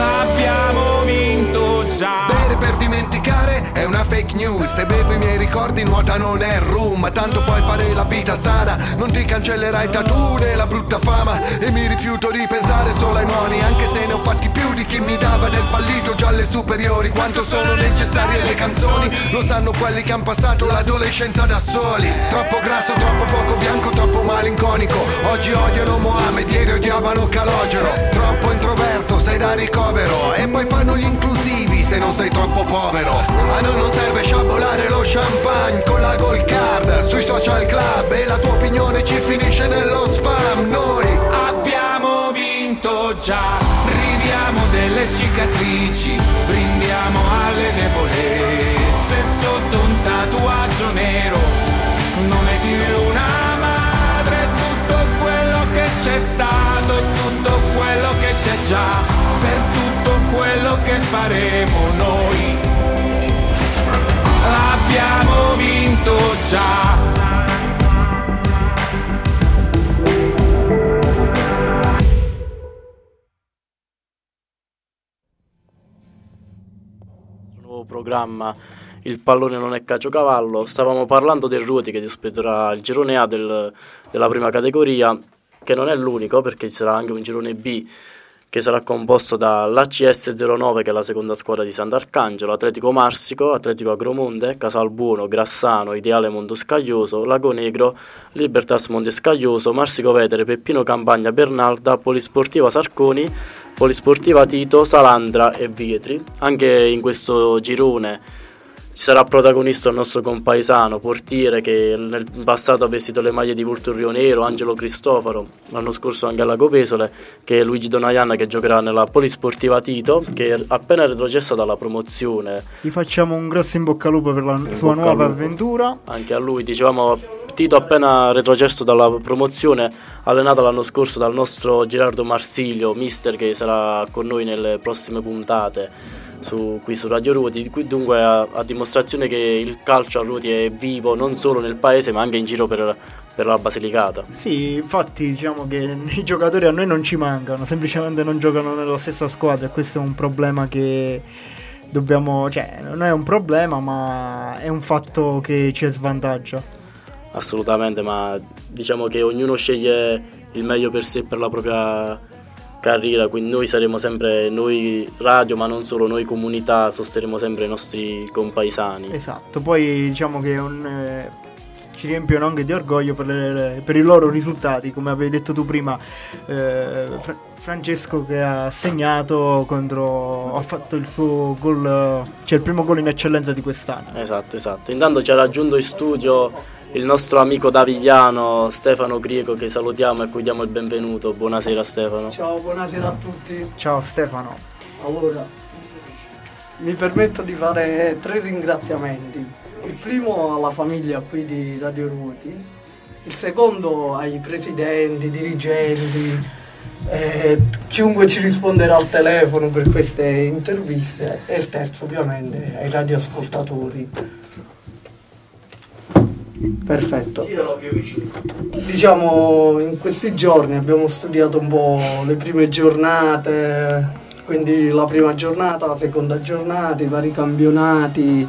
abbiamo vinto già. Bere per dimenticare è una fake news. Se bevo i miei ricordi, nuota non è rum. Ma tanto puoi fare la vita sana. Non ti cancellerai tatu né la brutta fama. E mi rifiuto di pensare solo ai moni. Anche se ne ho fatti più di chi mi dava del fallito già alle superiori. Quanto sono necessarie le canzoni. Lo sanno quelli che hanno passato l'adolescenza da soli. Troppo grasso, troppo poco bianco, troppo malinconico. Oggi odiano Mohamed, ieri odiavano Calogero. Troppo introverso, sei da ricovero. E poi fanno gli inclusivi se non sei troppo povero. A noi non serve sciabolare lo champagne con la gold card sui social club. E la tua opinione ci finisce nello spam. Noi abbiamo vinto già. Ridiamo delle cicatrici, brindiamo alle debolezze sotto un tatuaggio nero, nome di una madre, tutto quello che c'è stato, tutto quello che c'è già, per tutto quello che faremo noi. Abbiamo vinto già. nuovo programma Il pallone non è caciocavallo. Stavamo parlando del Ruoti che disputerà il girone A del- della prima categoria, che non è l'unico perché ci sarà anche un girone B che sarà composto dall'ACS 09 che è la seconda squadra di Sant'Arcangelo, Atletico Marsico, Atletico Agromonte, Casalbuono, Grassano, Ideale Mondoscaglioso, Lago Negro, Libertas Montescaglioso, Marsico Vetere, Peppino Campagna Bernalda, Polisportiva Sarconi, Polisportiva Tito, Salandra e Vietri. Anche in questo girone sarà protagonista il nostro compaesano, portiere che nel passato ha vestito le maglie di Vulturio Nero, Angelo Cristoforo, l'anno scorso anche alla Copesole, che è Luigi Donaiana che giocherà nella Polisportiva Tito, che è appena retrocessa dalla promozione. Gli facciamo un grosso in bocca al lupo per la In sua nuova avventura. Anche a lui, dicevamo, Tito appena retrocesso dalla promozione, allenato l'anno scorso dal nostro Gerardo Marsiglio, mister che sarà con noi nelle prossime puntate su, qui su Radio Ruoti, qui dunque a, a dimostrazione che il calcio a Ruoti è vivo non solo nel paese ma anche in giro per, per la Basilicata. Sì, infatti diciamo che i giocatori a noi non ci mancano, semplicemente non giocano nella stessa squadra e questo è un problema che dobbiamo, cioè non è un problema ma è un fatto che ci svantaggia. Assolutamente, ma diciamo che ognuno sceglie il meglio per sé e per la propria carriera, quindi noi saremo sempre, noi radio, ma non solo, noi comunità, sosterremo sempre i nostri compaesani. Esatto, poi diciamo che un, eh, ci riempiono anche di orgoglio per, le- per i loro risultati, come avevi detto tu prima, eh, Fra- Francesco che ha segnato contro, ha fatto il suo gol, cioè il primo gol in eccellenza di quest'anno. Esatto, esatto. Intanto ci ha raggiunto in studio il nostro amico davigliano Stefano Griego che salutiamo e cui diamo il benvenuto. Buonasera Stefano. Ciao, buonasera a tutti. Ciao Stefano. Allora, mi permetto di fare tre ringraziamenti. Il primo alla famiglia qui di Radio Ruoti il secondo ai presidenti, dirigenti, eh, chiunque ci risponderà al telefono per queste interviste e il terzo ovviamente ai radioascoltatori. Perfetto. Diciamo in questi giorni abbiamo studiato un po' le prime giornate, quindi la prima giornata, la seconda giornata, i vari campionati,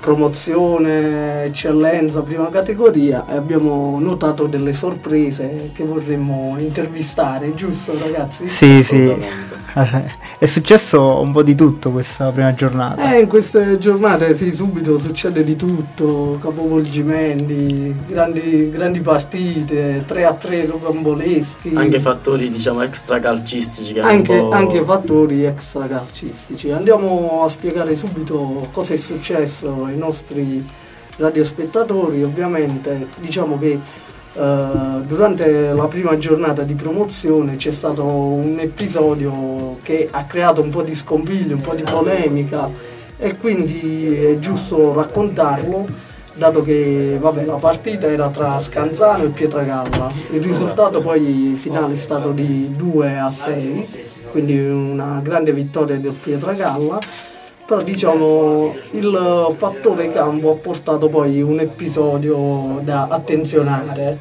promozione, eccellenza, prima categoria e abbiamo notato delle sorprese che vorremmo intervistare, giusto ragazzi? Sì, sì. <laughs> È successo un po' di tutto questa prima giornata. Eh, in queste giornate sì, subito succede di tutto, capovolgimenti, grandi, grandi partite, 3 a 3 rocamboleschi. Anche fattori diciamo extra calcistici. Che anche, anche fattori extra calcistici. Andiamo a spiegare subito cosa è successo ai nostri radiospettatori. Ovviamente diciamo che Uh, durante la prima giornata di promozione c'è stato un episodio che ha creato un po' di scompiglio, un po' di polemica e quindi è giusto raccontarlo dato che vabbè, la partita era tra Scanzano e Pietragalla. Il risultato poi finale è stato di 2 a 6, quindi una grande vittoria del Pietragalla però diciamo il fattore campo ha portato poi un episodio da attenzionare.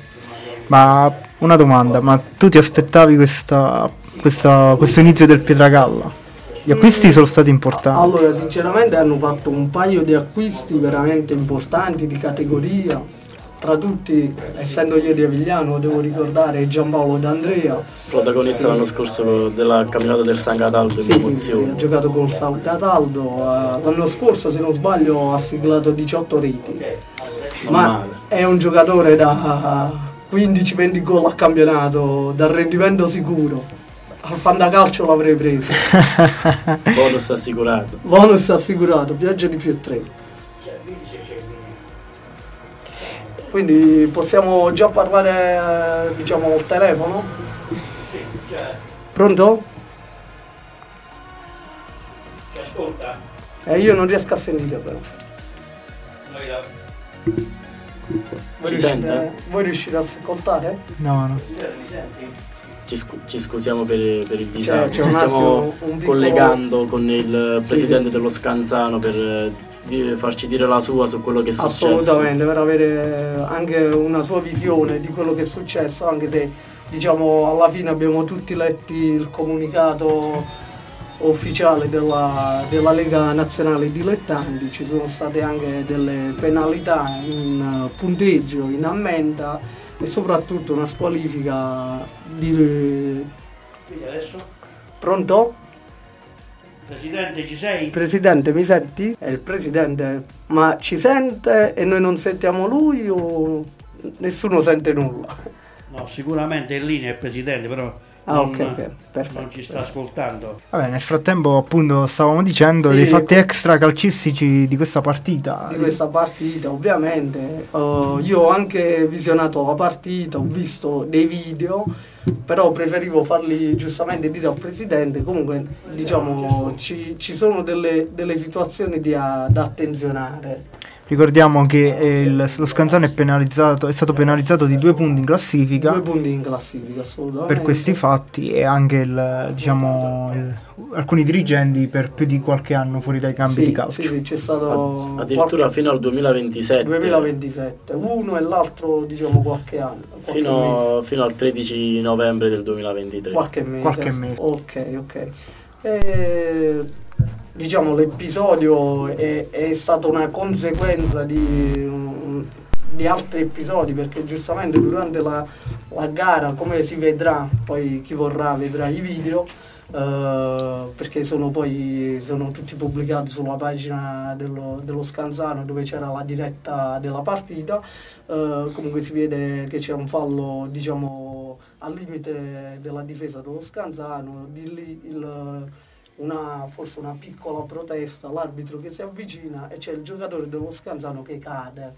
Ma una domanda, ma tu ti aspettavi questa, questa, questo inizio del Pietragalla? Gli acquisti sono stati importanti? Allora, sinceramente hanno fatto un paio di acquisti veramente importanti di categoria tra tutti, essendo io di Avigliano, devo ricordare Giampaolo D'Andrea. Protagonista l'anno scorso della camminata del San Cataldo sì, sì, sì, ha giocato con San Cataldo. Uh, l'anno scorso, se non sbaglio, ha siglato 18 reti. Ma è un giocatore da 15-20 gol a campionato, dal rendimento sicuro. Al fantacalcio l'avrei preso. <laughs> Bonus assicurato. Bonus assicurato, viaggio di più 3. Quindi possiamo già parlare diciamo al telefono? Pronto? Ascolta. Eh, io non riesco a sentire però. Voi riuscite, voi riuscite, a ascoltare? No, no. Ci, scu- ci scusiamo per, per il disagio. c'è ci stiamo attimo, piccolo- collegando con il Sì, presidente sì. dello Scanzano per di- farci dire la sua su quello che è successo. Assolutamente, per avere anche una sua visione di quello che è successo, anche se diciamo alla fine abbiamo tutti letti il comunicato ufficiale della, della Lega Nazionale Dilettanti, ci sono state anche delle penalità in eh, punteggio, in ammenda e soprattutto una squalifica di... Quindi adesso, Pronto? Presidente, ci sei? Presidente, mi senti? È il presidente, ma ci sente e noi non sentiamo lui o nessuno sente nulla? No, sicuramente è in linea il Presidente, però Ah, non, ok, ok, perfetto. non ci sta ascoltando. Vabbè, nel frattempo appunto stavamo dicendo Sì, dei fatti extra calcistici di questa partita. Di questa partita, ovviamente. Uh, io ho anche visionato la partita, ho visto dei video, però preferivo farli giustamente dire al presidente. Comunque, diciamo, ci, ci sono delle, delle situazioni a- da attenzionare. Ricordiamo che eh, il- lo Scanzano è, penalizzato, è stato penalizzato di due punti in classifica Due punti in classifica, assolutamente. per questi fatti e anche il, diciamo, il- alcuni dirigenti per più di qualche anno fuori dai campi Sì, di calcio. sì, sì, c'è stato Addirittura qualche- fino al 2027. 2027, uno e l'altro diciamo qualche anno, qualche mese. Fino, fino al 13 novembre del 2023. Qualche mese. Qualche mese. Ok, ok. E, diciamo l'episodio è, è stata una conseguenza di, di altri episodi perché giustamente durante la, la gara, come si vedrà, poi chi vorrà vedrà i video, eh, perché sono poi sono tutti pubblicati sulla pagina dello, dello Scanzano dove c'era la diretta della partita. Eh, comunque si vede che c'è un fallo, diciamo, al limite della difesa dello Scanzano, di lì il- una, forse una piccola protesta, l'arbitro che si avvicina e c'è il giocatore dello Scanzano che cade.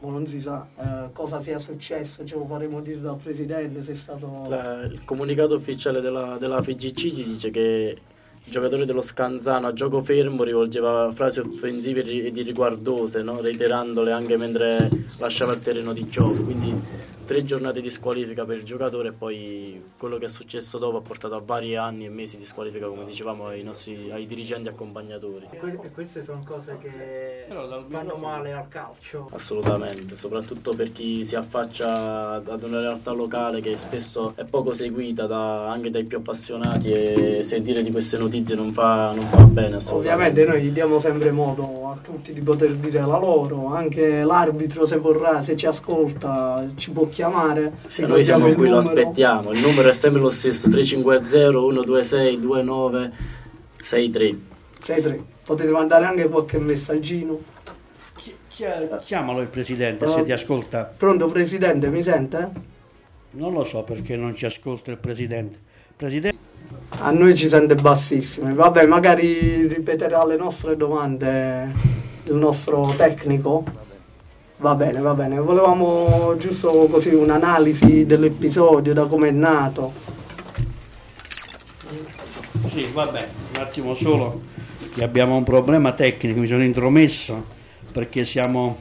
Ma non si sa eh, cosa sia successo, ce lo faremo dire dal presidente se è stato... La- il comunicato ufficiale della, della FGC ci dice che giocatore dello Scanzano a gioco fermo rivolgeva frasi offensive e di riguardose, no? reiterandole anche mentre lasciava il terreno di gioco. Quindi tre giornate di squalifica per il giocatore e poi quello che è successo dopo ha portato a vari anni e mesi di squalifica, come dicevamo, ai, nostri, ai dirigenti accompagnatori. E, que- e queste sono cose che fanno male al calcio. Assolutamente, soprattutto per chi si affaccia ad una realtà locale che spesso è poco seguita da, anche dai più appassionati e sentire di queste notizie non fa, non fa bene Ovviamente noi gli diamo sempre modo a tutti di poter dire la loro, anche l'arbitro se vorrà, se ci ascolta, ci può chiamare chiamare. Sì, noi siamo qui, lo aspettiamo. Il numero è sempre lo stesso: 350 126 2963. 63. Potete mandare anche qualche messaggino. Chiamalo il presidente uh, se ti ascolta. Pronto presidente, mi sente? Non lo so perché non ci ascolta il presidente. Presidente a noi ci sente bassissimo. Vabbè, magari ripeterà le nostre domande il nostro tecnico. Va bene, va bene. Volevamo giusto così un'analisi dell'episodio, da come è nato. Sì, vabbè, un attimo solo, che abbiamo un problema tecnico, mi sono intromesso perché siamo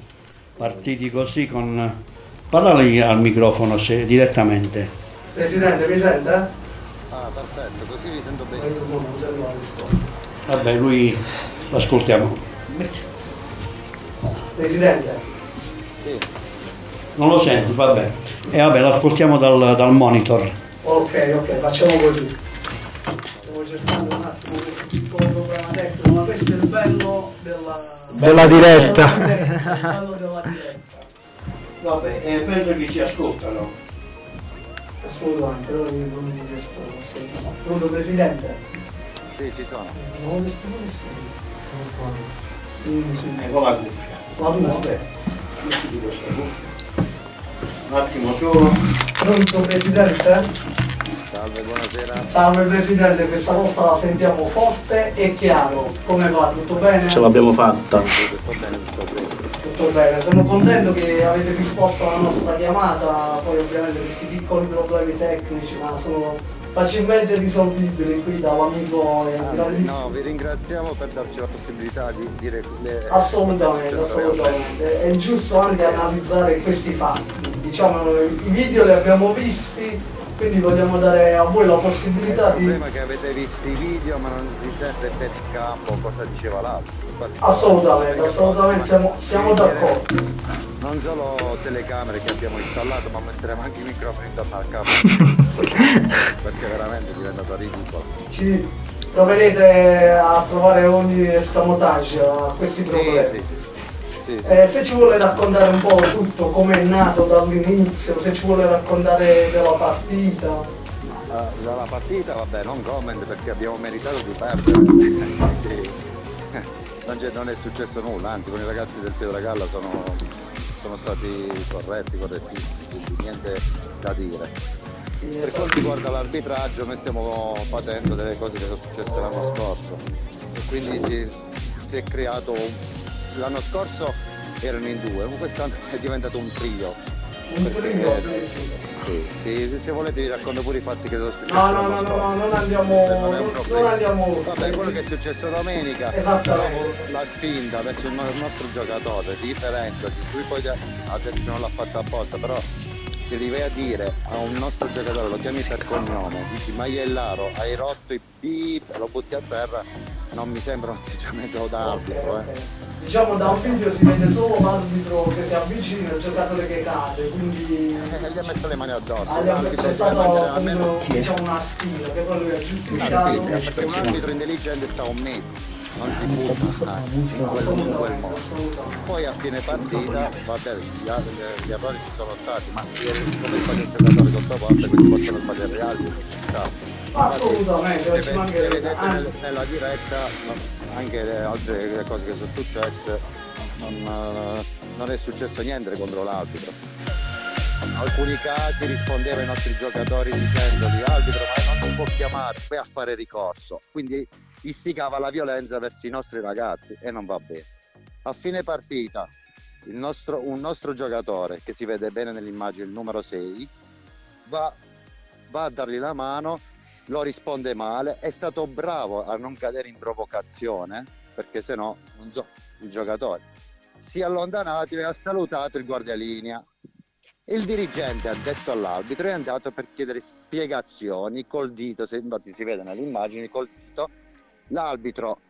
partiti così con... Parlare al microfono se, direttamente. Presidente, mi sente? Ah, perfetto, così vi sento bene. Vabbè, lui l'ascoltiamo. Presidente. Non lo senti, vabbè. E eh, vabbè, l'ascoltiamo dal, dal monitor. Ok, ok, facciamo così. Stiamo cercando un attimo questo piccolo problema tecnico, ma questo è il bello della, della diretta. il bello della diretta. Vabbè, eh, penso che ci ascoltano. Assolutamente, loro non mi riesco a Pronto Presidente? Sì, ci sono. Non riesco a nessuno. Eh, con la cuffia. La tua? Vabbè, Un attimo solo. Pronto Presidente? Salve, buonasera. Salve Presidente, questa volta la sentiamo forte e chiaro. Come va? Tutto bene? Ce l'abbiamo fatta. Tutto bene, tutto bene. Tutto bene, sono contento che avete risposto alla nostra chiamata, poi ovviamente questi piccoli problemi tecnici, ma sono facilmente risolvibili qui dall'amico e grandissimo. No, vi ringraziamo per darci la possibilità di dire le Assolutamente, assolutamente. È giusto anche analizzare questi fatti. Diciamo, i video li abbiamo visti, quindi vogliamo dare a voi la possibilità di. Il problema è che avete visto i video ma non si sente per il campo cosa diceva l'altro. Assolutamente, assolutamente, siamo, siamo d'accordo non solo telecamere che abbiamo installato ma metteremo anche i microfoni intorno al capo <laughs> perché veramente è diventato ridicolo ci proverete a trovare ogni escamotage a questi problemi. sì, sì, sì. Eh, se ci vuole raccontare un po' tutto come è nato dall'inizio se ci vuole raccontare della partita. Uh, dalla partita vabbè non comment perché abbiamo meritato di perdere <laughs> non, è successo nulla anzi con i ragazzi del Pietragalla sono sono stati corretti, correttissimi, quindi niente da dire. Per quanto riguarda l'arbitraggio noi stiamo patendo delle cose che sono successe l'anno scorso e quindi si, si è creato, l'anno scorso erano in due, quest'anno <laughs> è diventato un trio. Un trio? Sì, sì, se volete vi racconto pure i fatti che sono successi. No, no, no, no, no, non andiamo. Non, non andiamo. Vabbè, quello che è successo domenica. La spinta verso il nostro giocatore, differenza, lui poi ha detto che non l'ha fatta apposta, però se li vai a dire a un nostro giocatore, lo chiami per cognome, dici Maiellaro, hai rotto i bip, lo butti a terra, non mi sembra un atteggiamento da arbitro. Okay, okay. Eh. Diciamo da un video si vede solo l'arbitro che si avvicina il giocatore che cade, quindi. Eh, gli ha messo le mani addosso. Ah, c'è stata almeno diciamo, una sfida che poi lui ha giustificato. Perché un arbitro intelligente sta un metro non in, quel, modo. Poi a fine partita, vabbè, gli, gli errori ci sono stati, ma come sbaglia il giocatore sottoposto, quindi possono sbagliare gli altri. Assolutamente, se vedete nel, nella diretta, anche le altre cose che sono successe, non, non è successo niente contro l'arbitro. In alcuni casi rispondeva ai nostri giocatori dicendogli arbitro ma non può chiamare, vai a fare ricorso. Quindi istigava la violenza verso i nostri ragazzi e non va bene. A fine partita, nostro, un nostro giocatore, che si vede bene nell'immagine, il numero 6, va, va a dargli la mano lo risponde male, è stato bravo a non cadere in provocazione, perché se no, non so, il giocatore si è allontanato e ha salutato il guardialinea. Il dirigente ha detto all'arbitro è andato per chiedere spiegazioni col dito, se infatti si vede nelle immagini col dito, l'arbitro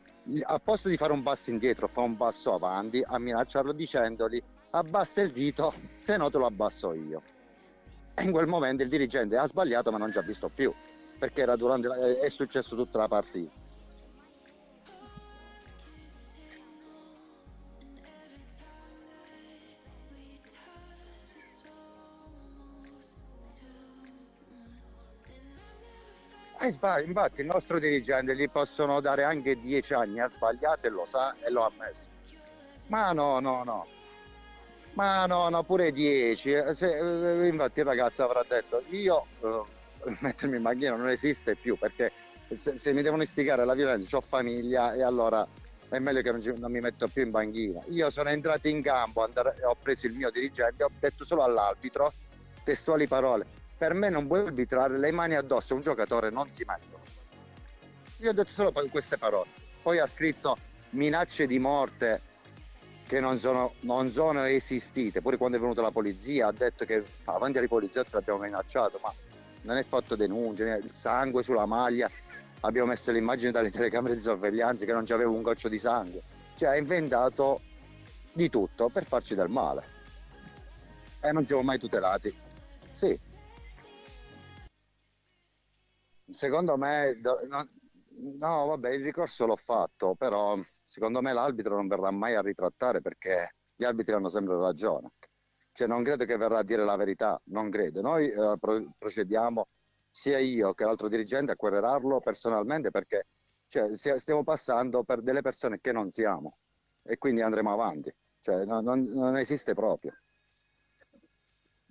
a posto di fare un passo indietro fa un passo avanti a minacciarlo dicendogli abbassa il dito, se no te lo abbasso io. E in quel momento il dirigente ha sbagliato ma non ci ha visto più, perché era durante è successo tutta la partita. Infatti il nostro dirigente gli possono dare anche dieci anni, ha sbagliato e lo sa e lo ha ammesso. Ma no, no, no. Ma no, no, pure 10. eh, se- eh, infatti il ragazzo avrà detto, io eh, <laughs> mettermi in banchina non esiste più perché se, se mi devono istigare alla violenza ho famiglia e allora è meglio che non, ci- non mi metto più in banchina. Io sono entrato in campo, andare- ho preso il mio dirigente, ho detto solo all'arbitro, testuali parole, per me non puoi arbitrare le mani addosso a un giocatore, non si mettono. Io ho detto solo queste parole. Poi ha scritto minacce di morte che non sono, non sono esistite. Pure quando è venuta la polizia ha detto che avanti ai poliziotti l'abbiamo minacciato, ma non è fatto denunce, il sangue sulla maglia, abbiamo messo le immagini dalle telecamere di sorveglianza che non c'aveva un goccio di sangue. Cioè ha inventato di tutto per farci del male. E non siamo mai tutelati. Sì. Secondo me, no, no, vabbè, il ricorso l'ho fatto, però secondo me l'arbitro non verrà mai a ritrattare perché gli arbitri hanno sempre ragione. Cioè, non credo che verrà a dire la verità, non credo. Noi eh, pro- procediamo, sia io che l'altro dirigente, a querelarlo personalmente perché cioè, stiamo passando per delle persone che non siamo e quindi andremo avanti. Cioè, non- non- non esiste proprio.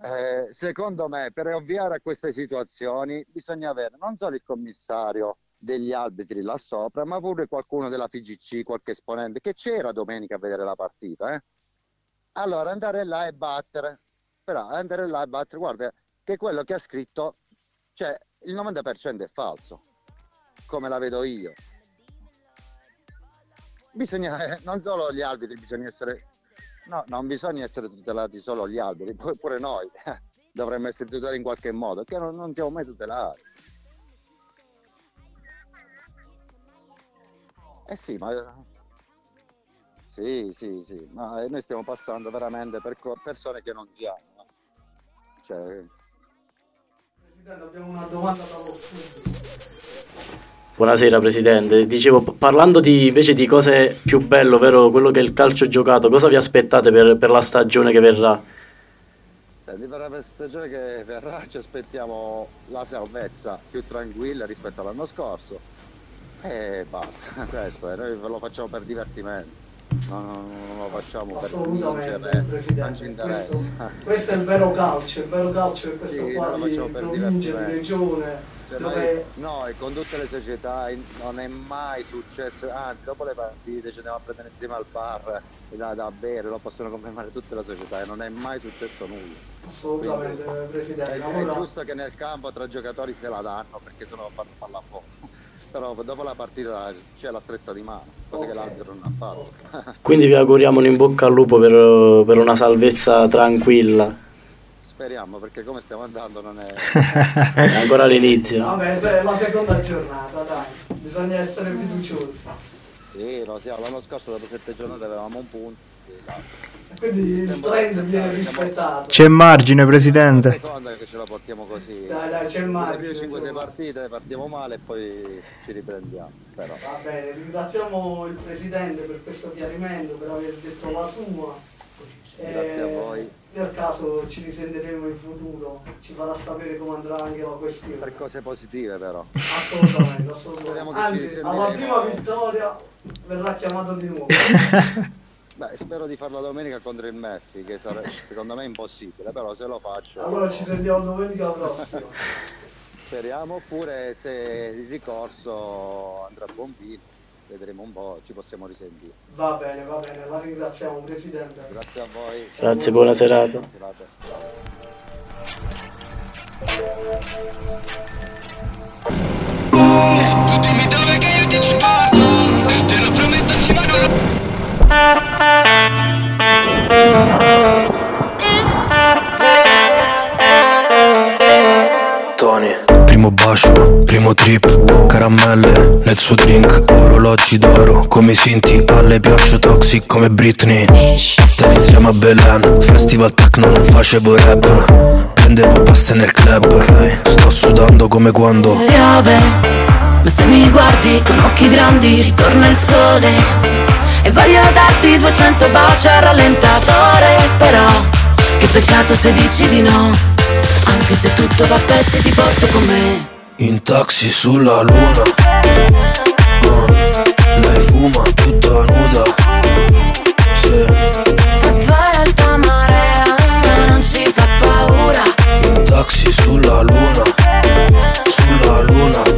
Eh, secondo me, per ovviare a queste situazioni, bisogna avere non solo il commissario degli arbitri là sopra, ma pure qualcuno della FIGC, qualche esponente che c'era domenica a vedere la partita. eh. Allora andare là e battere, però andare là e battere, guarda che quello che ha scritto, cioè il 90% è falso, come la vedo io. Bisogna, eh, non solo gli arbitri, bisogna essere No, non bisogna essere tutelati solo gli alberi, pu- pure noi <laughs> dovremmo essere tutelati in qualche modo, che non, non siamo mai tutelati. Eh sì, ma sì, sì, sì, ma noi stiamo passando veramente per persone che non siamo. Cioè, Presidente, abbiamo una domanda dallo studio. Buonasera Presidente, dicevo parlando di, invece di cose più belle, ovvero quello che è il calcio giocato, cosa vi aspettate per, per la stagione che verrà? senti, per la stagione che verrà ci aspettiamo la salvezza più tranquilla rispetto all'anno scorso. E basta, <laughs> questo, noi ve lo facciamo per divertimento, non, non- non lo facciamo per Assolutamente, non ci Presidente. Questo, questo è il vero calcio, il vero calcio è questo Sì, qua di per provincia, di regione, Cioè, dove noi, noi con tutte le società non è mai successo, anzi dopo le partite ci andiamo a prendere insieme al bar e da, da bere, lo possono confermare tutte le società e non è mai successo nulla. assolutamente Quindi, Presidente. È, è Allora, giusto che nel campo tra giocatori se la danno perché sono fanno pallavolo. Però dopo la partita c'è la stretta di mano, cosa che Ok. l'altro non ha fatto. <laughs> Quindi vi auguriamo un in bocca al lupo per, per una salvezza tranquilla. Speriamo perché come stiamo andando non è. <laughs> È ancora l'inizio. vabbè, è la seconda giornata, dai, bisogna essere fiduciosi. Sì, lo siamo, l'anno scorso dopo sette giornate avevamo un punto. esatto. Quindi il trend viene rispettato. C'è margine, Presidente. che ce la portiamo così. Dai, dai, c'è Le margine, 5-6 c'è partite partiamo male e poi ci riprendiamo. Però. Va bene, ringraziamo il Presidente per questo chiarimento, per aver detto la sua. Grazie a voi. Nel caso ci risentiremo in futuro, ci farà sapere come andrà anche la questione. Per cose positive però. Assolutamente, assolutamente. Anzi, alla prima vittoria verrà chiamato di nuovo. <laughs> Beh, spero di farla domenica contro il Murphy, che sarebbe secondo me impossibile, però se lo faccio Allora ci sentiamo domenica prossima. speriamo, oppure se il ricorso andrà a buon fine, vedremo un po', ci possiamo risentire. Va bene, va bene, la ringraziamo Presidente. Grazie a voi. Grazie, buona serata. Serata. Primo bacio, primo trip, caramelle nel suo drink, orologi d'oro come i Sinti, alle piaccio toxic come Britney. After insieme a Belen, festival techno non facevo rap, prendevo pasta nel club, okay. sto sudando come quando piove, ma se mi guardi con occhi grandi ritorna il sole e voglio darti 200 baci al rallentatore, però che peccato se dici di no, anche se tutto va a pezzi ti porto con me. In taxi sulla luna. Uh, Lei fuma tutta nuda. Sì. E l'alta marea a me non ci fa paura. In taxi sulla luna. Sulla luna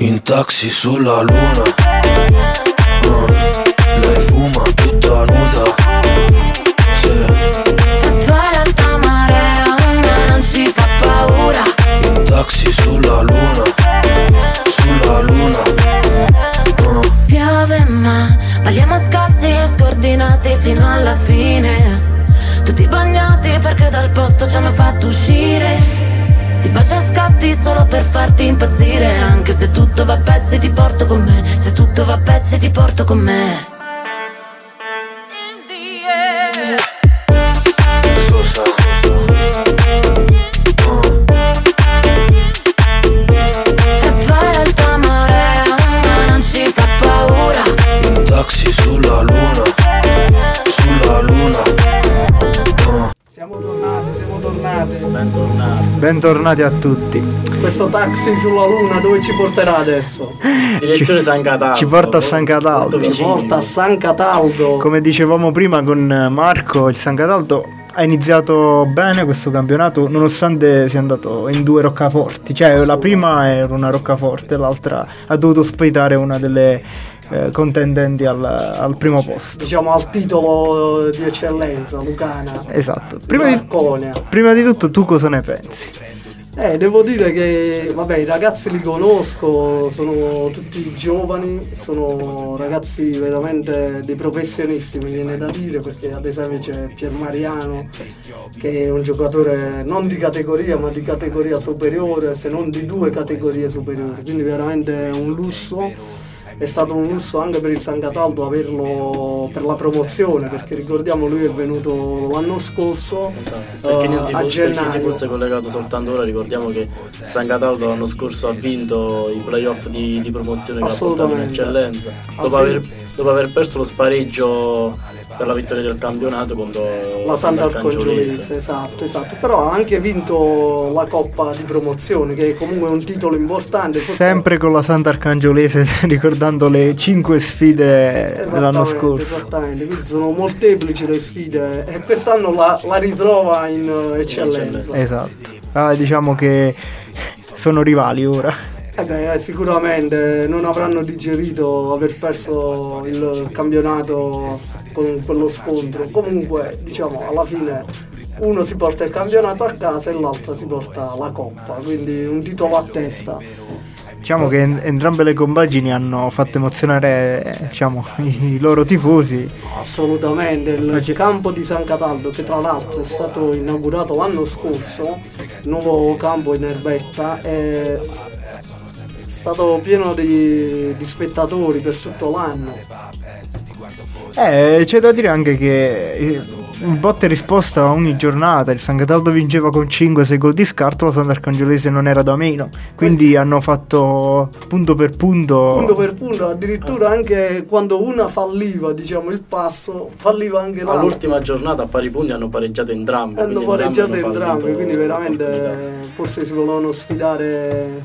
In taxi sulla luna. Uh, Lei fuma tutta nuda. Sì. E poi l'alta marea a me non ci fa paura. In taxi sulla luna. Sulla luna. Uh, Piove ma balliamo scalzi e scordinati fino alla fine. Tutti bagnati perché dal posto ci hanno fatto uscire Ti bacio a scatti solo per farti impazzire. Anche se tutto va a pezzi ti porto con me. Se tutto va a pezzi ti porto con me. Sulla luna Sulla luna Siamo tornati, siamo tornati. Bentornati. Bentornati a tutti. Questo taxi sulla luna dove ci porterà adesso? Direzione San Cataldo. Ci porta a San Cataldo. Ci porta a San Cataldo. Come dicevamo prima con Marco, il San Cataldo ha iniziato bene questo campionato nonostante sia andato in due roccaforti. Cioè la prima era una roccaforte, l'altra ha dovuto ospitare una delle eh, contendenti al, al primo posto. Diciamo al titolo di eccellenza, Lucana. Esatto. Prima di, prima di tutto tu cosa ne pensi? Eh, devo dire che, vabbè, i ragazzi li conosco, sono tutti giovani, sono ragazzi veramente dei professionisti, mi viene da dire, perché ad esempio c'è Pier Mariano, che è un giocatore non di categoria, ma di categoria superiore, se non di due categorie superiori, quindi veramente un lusso. È stato un lusso anche per il San Cataldo averlo per la promozione, perché ricordiamo lui è venuto l'anno scorso eh, si a si gennaio. fosse collegato soltanto ora, ricordiamo che San Cataldo l'anno scorso ha vinto i playoff di, di promozione che ha portato in eccellenza. Dopo aver, dopo aver perso lo spareggio per la vittoria del campionato contro la Sant'Arcangiolese, esatto, esatto. Però ha anche vinto la Coppa di promozione, che è comunque un titolo importante. Sempre con la Sant'Arcangiolese, <laughs> ricordando le cinque sfide dell'anno scorso. Esattamente, quindi sono molteplici le sfide e quest'anno la, la ritrova in eh, eccellenza. Esatto. Ah, diciamo che sono rivali ora. Eh beh, eh, sicuramente non avranno digerito aver perso il campionato con quello scontro. Comunque, diciamo, alla fine uno si porta il campionato a casa e l'altro si porta la coppa, quindi un titolo a testa. Diciamo che en- entrambe le compagini hanno fatto emozionare eh, diciamo, i loro tifosi. Assolutamente, il campo di San Cataldo che tra l'altro è stato inaugurato l'anno scorso, il nuovo campo in erbetta, è stato pieno di, di spettatori per tutto l'anno. Eh, c'è da dire anche che un botta e risposta ogni giornata. Il San Cataldo vinceva con 5-6 gol di scarto, la Sant'Arcangiolese non era da meno. Quindi hanno fatto punto per punto. Punto per punto, addirittura anche quando una falliva, diciamo, il passo, falliva anche l'altra. All'ultima giornata a pari punti hanno pareggiato entrambi. Hanno pareggiato entrambi, quindi veramente forse si volevano sfidare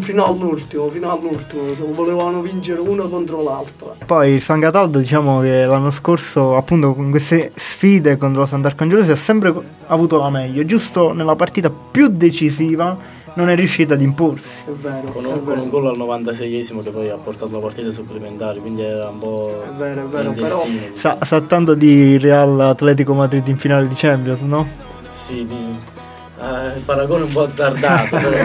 fino all'ultimo, fino all'ultimo, se volevano vincere uno contro l'altra. Poi il San Cataldo, diciamo che l'anno scorso, appunto, con queste sfide sfide contro la Sant'Arcangelosi ha sempre avuto la meglio, giusto nella partita più decisiva non è riuscita ad imporsi. È vero, Con è un, con vero. un gol al 96esimo che poi ha portato la partita ai supplementari, quindi era un po'. È vero, è vero, però-. Sa, sa tanto di Real Atletico Madrid in finale di Champions, no? Sì, di, eh, il paragone è un po' azzardato, però.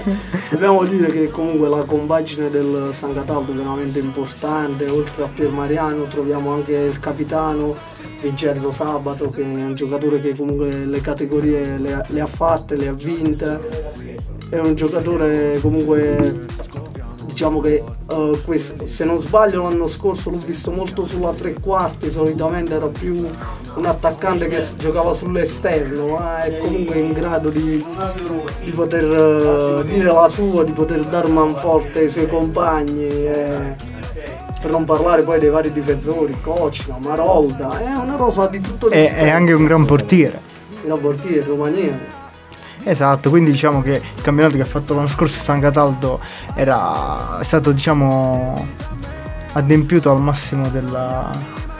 <laughs> Dobbiamo dire che comunque la compagine del San Cataldo è veramente importante, oltre a Pier Mariano troviamo anche il capitano Vincenzo Sabato che è un giocatore che comunque le categorie le, ha- le ha fatte, le ha vinte, è un giocatore comunque diciamo che eh, quest- se non sbaglio l'anno scorso l'ho visto molto sulla tre quarti, solitamente era più un attaccante che giocava sull'esterno, ma è comunque in grado di, di poter eh, dire la sua, di poter dar manforte ai suoi compagni. eh, per non parlare poi dei vari difensori, Cocina, Marolda, è una rosa di tutto È, è anche un gran portiere. Il portiere romaniano. Esatto, quindi diciamo che il campionato che ha fatto l'anno scorso San Cataldo era è stato diciamo adempiuto al massimo della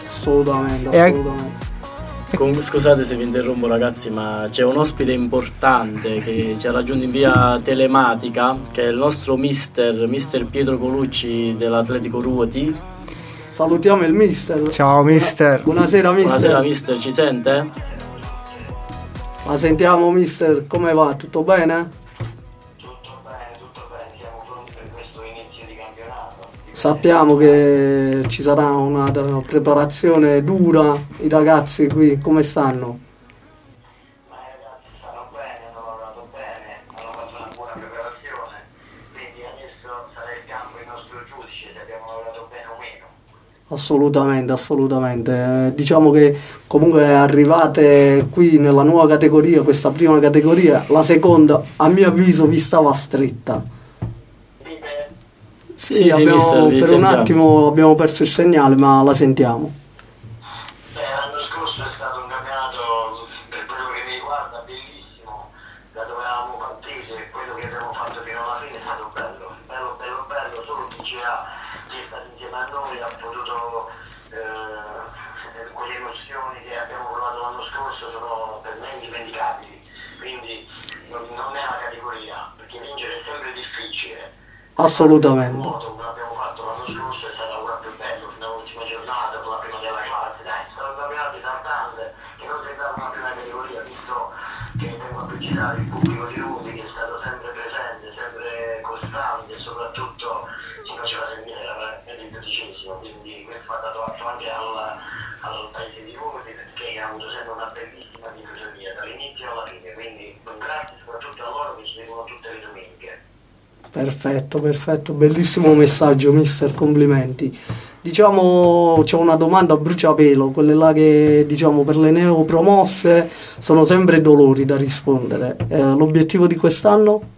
Assolutamente, E- assolutamente. Comunque, scusate se vi interrompo ragazzi, ma c'è un ospite importante che ci ha raggiunto in via telematica, che è il nostro mister, mister Pietro Colucci dell'Atletico Ruoti. Salutiamo il mister. Ciao mister. Buonasera mister. Buonasera mister, ci sente? La sentiamo mister, come va? Tutto bene? Sappiamo che ci sarà una una preparazione dura, i ragazzi qui come stanno? Assolutamente, assolutamente. Eh, diciamo che comunque arrivate qui nella nuova categoria, questa prima categoria, la seconda a mio avviso vi stava stretta. Sì, Sì, abbiamo- per un sentiamo. attimo abbiamo perso il segnale, ma la sentiamo. L'anno scorso è stato un campionato, per quello che mi riguarda, bellissimo, da dove avevamo partito e quello che abbiamo fatto fino alla fine è stato bello, bello, bello, bello, solo chi c'era, chi è stato insieme a noi ha potuto, eh, quelle emozioni che abbiamo provato l'anno scorso sono per me indimenticabili, quindi non, non è una categoria, perché vincere è sempre difficile. Assolutamente. Perfetto, perfetto, bellissimo messaggio, mister, complimenti. Diciamo, c'è una domanda a bruciapelo, quelle là che diciamo per le neopromosse sono sempre dolori da rispondere. Eh, l'obiettivo di quest'anno?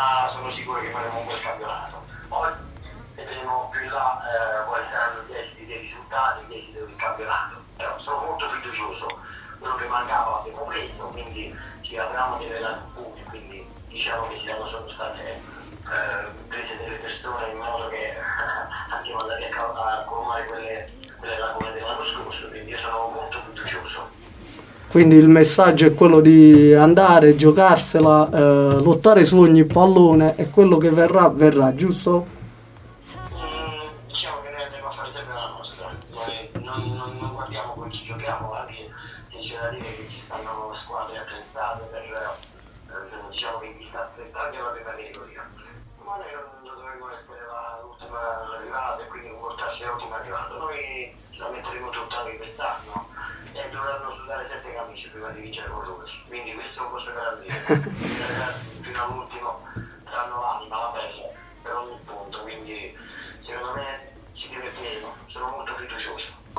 Ma sono sicuro che faremo un bel campionato. Quindi il messaggio è quello di andare, giocarsela, eh, lottare su ogni pallone e quello che verrà, verrà, giusto?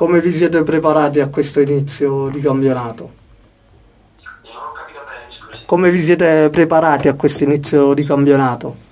Come vi siete preparati a questo inizio di campionato? Come vi siete preparati a questo inizio di campionato?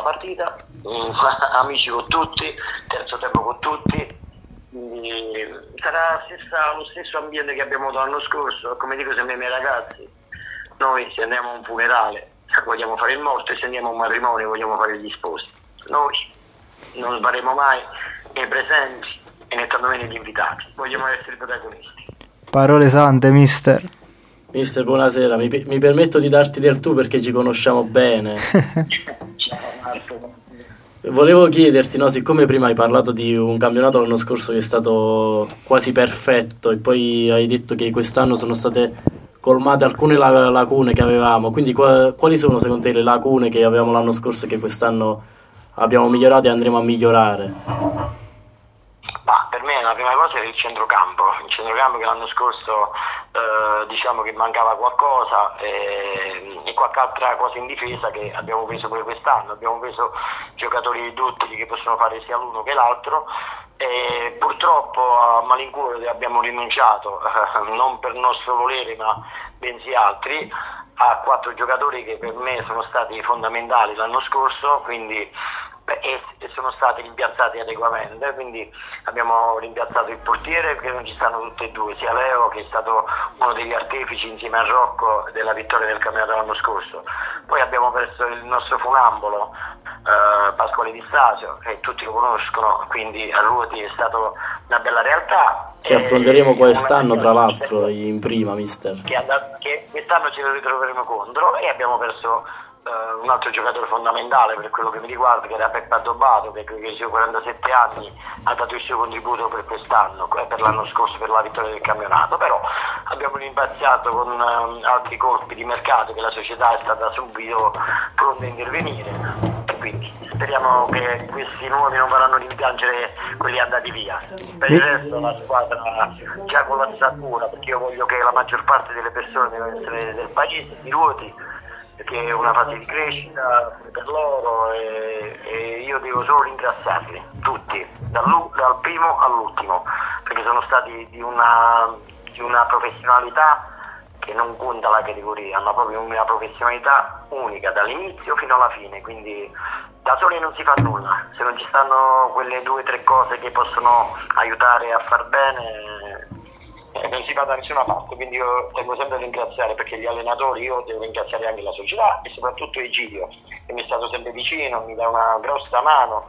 La partita, mm, <laughs> amici con tutti, terzo tempo con tutti, quindi sarà stessa- lo stesso ambiente che abbiamo avuto l'anno scorso, come dico sempre ai miei ragazzi, noi se andiamo a un funerale vogliamo fare il morto e se andiamo a un matrimonio vogliamo fare gli sposi. Noi non faremo mai né i presenti e né tantomeno gli invitati, vogliamo essere i protagonisti. Parole sante, mister. Mister, buonasera, mi, mi permetto di darti del tu perché ci conosciamo bene. <laughs> Volevo chiederti, no, siccome prima hai parlato di un campionato l'anno scorso che è stato quasi perfetto e poi hai detto che quest'anno sono state colmate alcune la- lacune che avevamo, quindi qua- quali sono secondo te le lacune che avevamo l'anno scorso e che quest'anno abbiamo migliorato e andremo a migliorare? Ma per me la prima cosa è il centrocampo, il centrocampo che l'anno scorso eh, diciamo che mancava qualcosa e, e qualche altra cosa in difesa che abbiamo preso pure quest'anno, abbiamo preso giocatori duttili che possono fare sia l'uno che l'altro e purtroppo a malincuore abbiamo rinunciato, non per nostro volere ma bensì altri, a quattro giocatori che per me sono stati fondamentali l'anno scorso, quindi beh, e, e sono stati rimpiazzati adeguatamente, quindi abbiamo rimpiazzato il portiere perché non ci stanno tutti e due, sia Leo che è stato uno degli artefici insieme a Rocco della vittoria del campionato l'anno scorso. Poi abbiamo perso il nostro funambolo eh, Pasquale Di Stasio, che tutti lo conoscono, quindi a Ruoti è stata una bella realtà. Che affronteremo quest'anno, tra l'altro, in prima, mister. che, and- che quest'anno ce lo ritroveremo contro e abbiamo perso eh, un altro giocatore fondamentale per quello che mi riguarda che era Peppa Addobato che credo che sia 47 anni ha dato il suo contributo per quest'anno per l'anno scorso per la vittoria del campionato. Però abbiamo rimpiazzato con eh, altri colpi di mercato che la società è stata subito pronta a intervenire. E quindi speriamo che questi nuovi non faranno rimpiangere quelli andati via. Per il resto la squadra già con l'ossatura perché io voglio che la maggior parte delle persone del paese, di Ruoti perché è una fase di crescita per loro e, e io devo solo ringraziarli, tutti, dall'u- dal primo all'ultimo, perché sono stati di una, di una professionalità che non conta la categoria, ma proprio una professionalità unica dall'inizio fino alla fine, quindi da soli non si fa nulla, se non ci stanno quelle due o tre cose che possono aiutare a far bene non si va da nessuna parte, quindi io tengo sempre a ringraziare perché gli allenatori, io devo ringraziare anche la società e soprattutto Egidio che mi è stato sempre vicino, mi dà una grossa mano.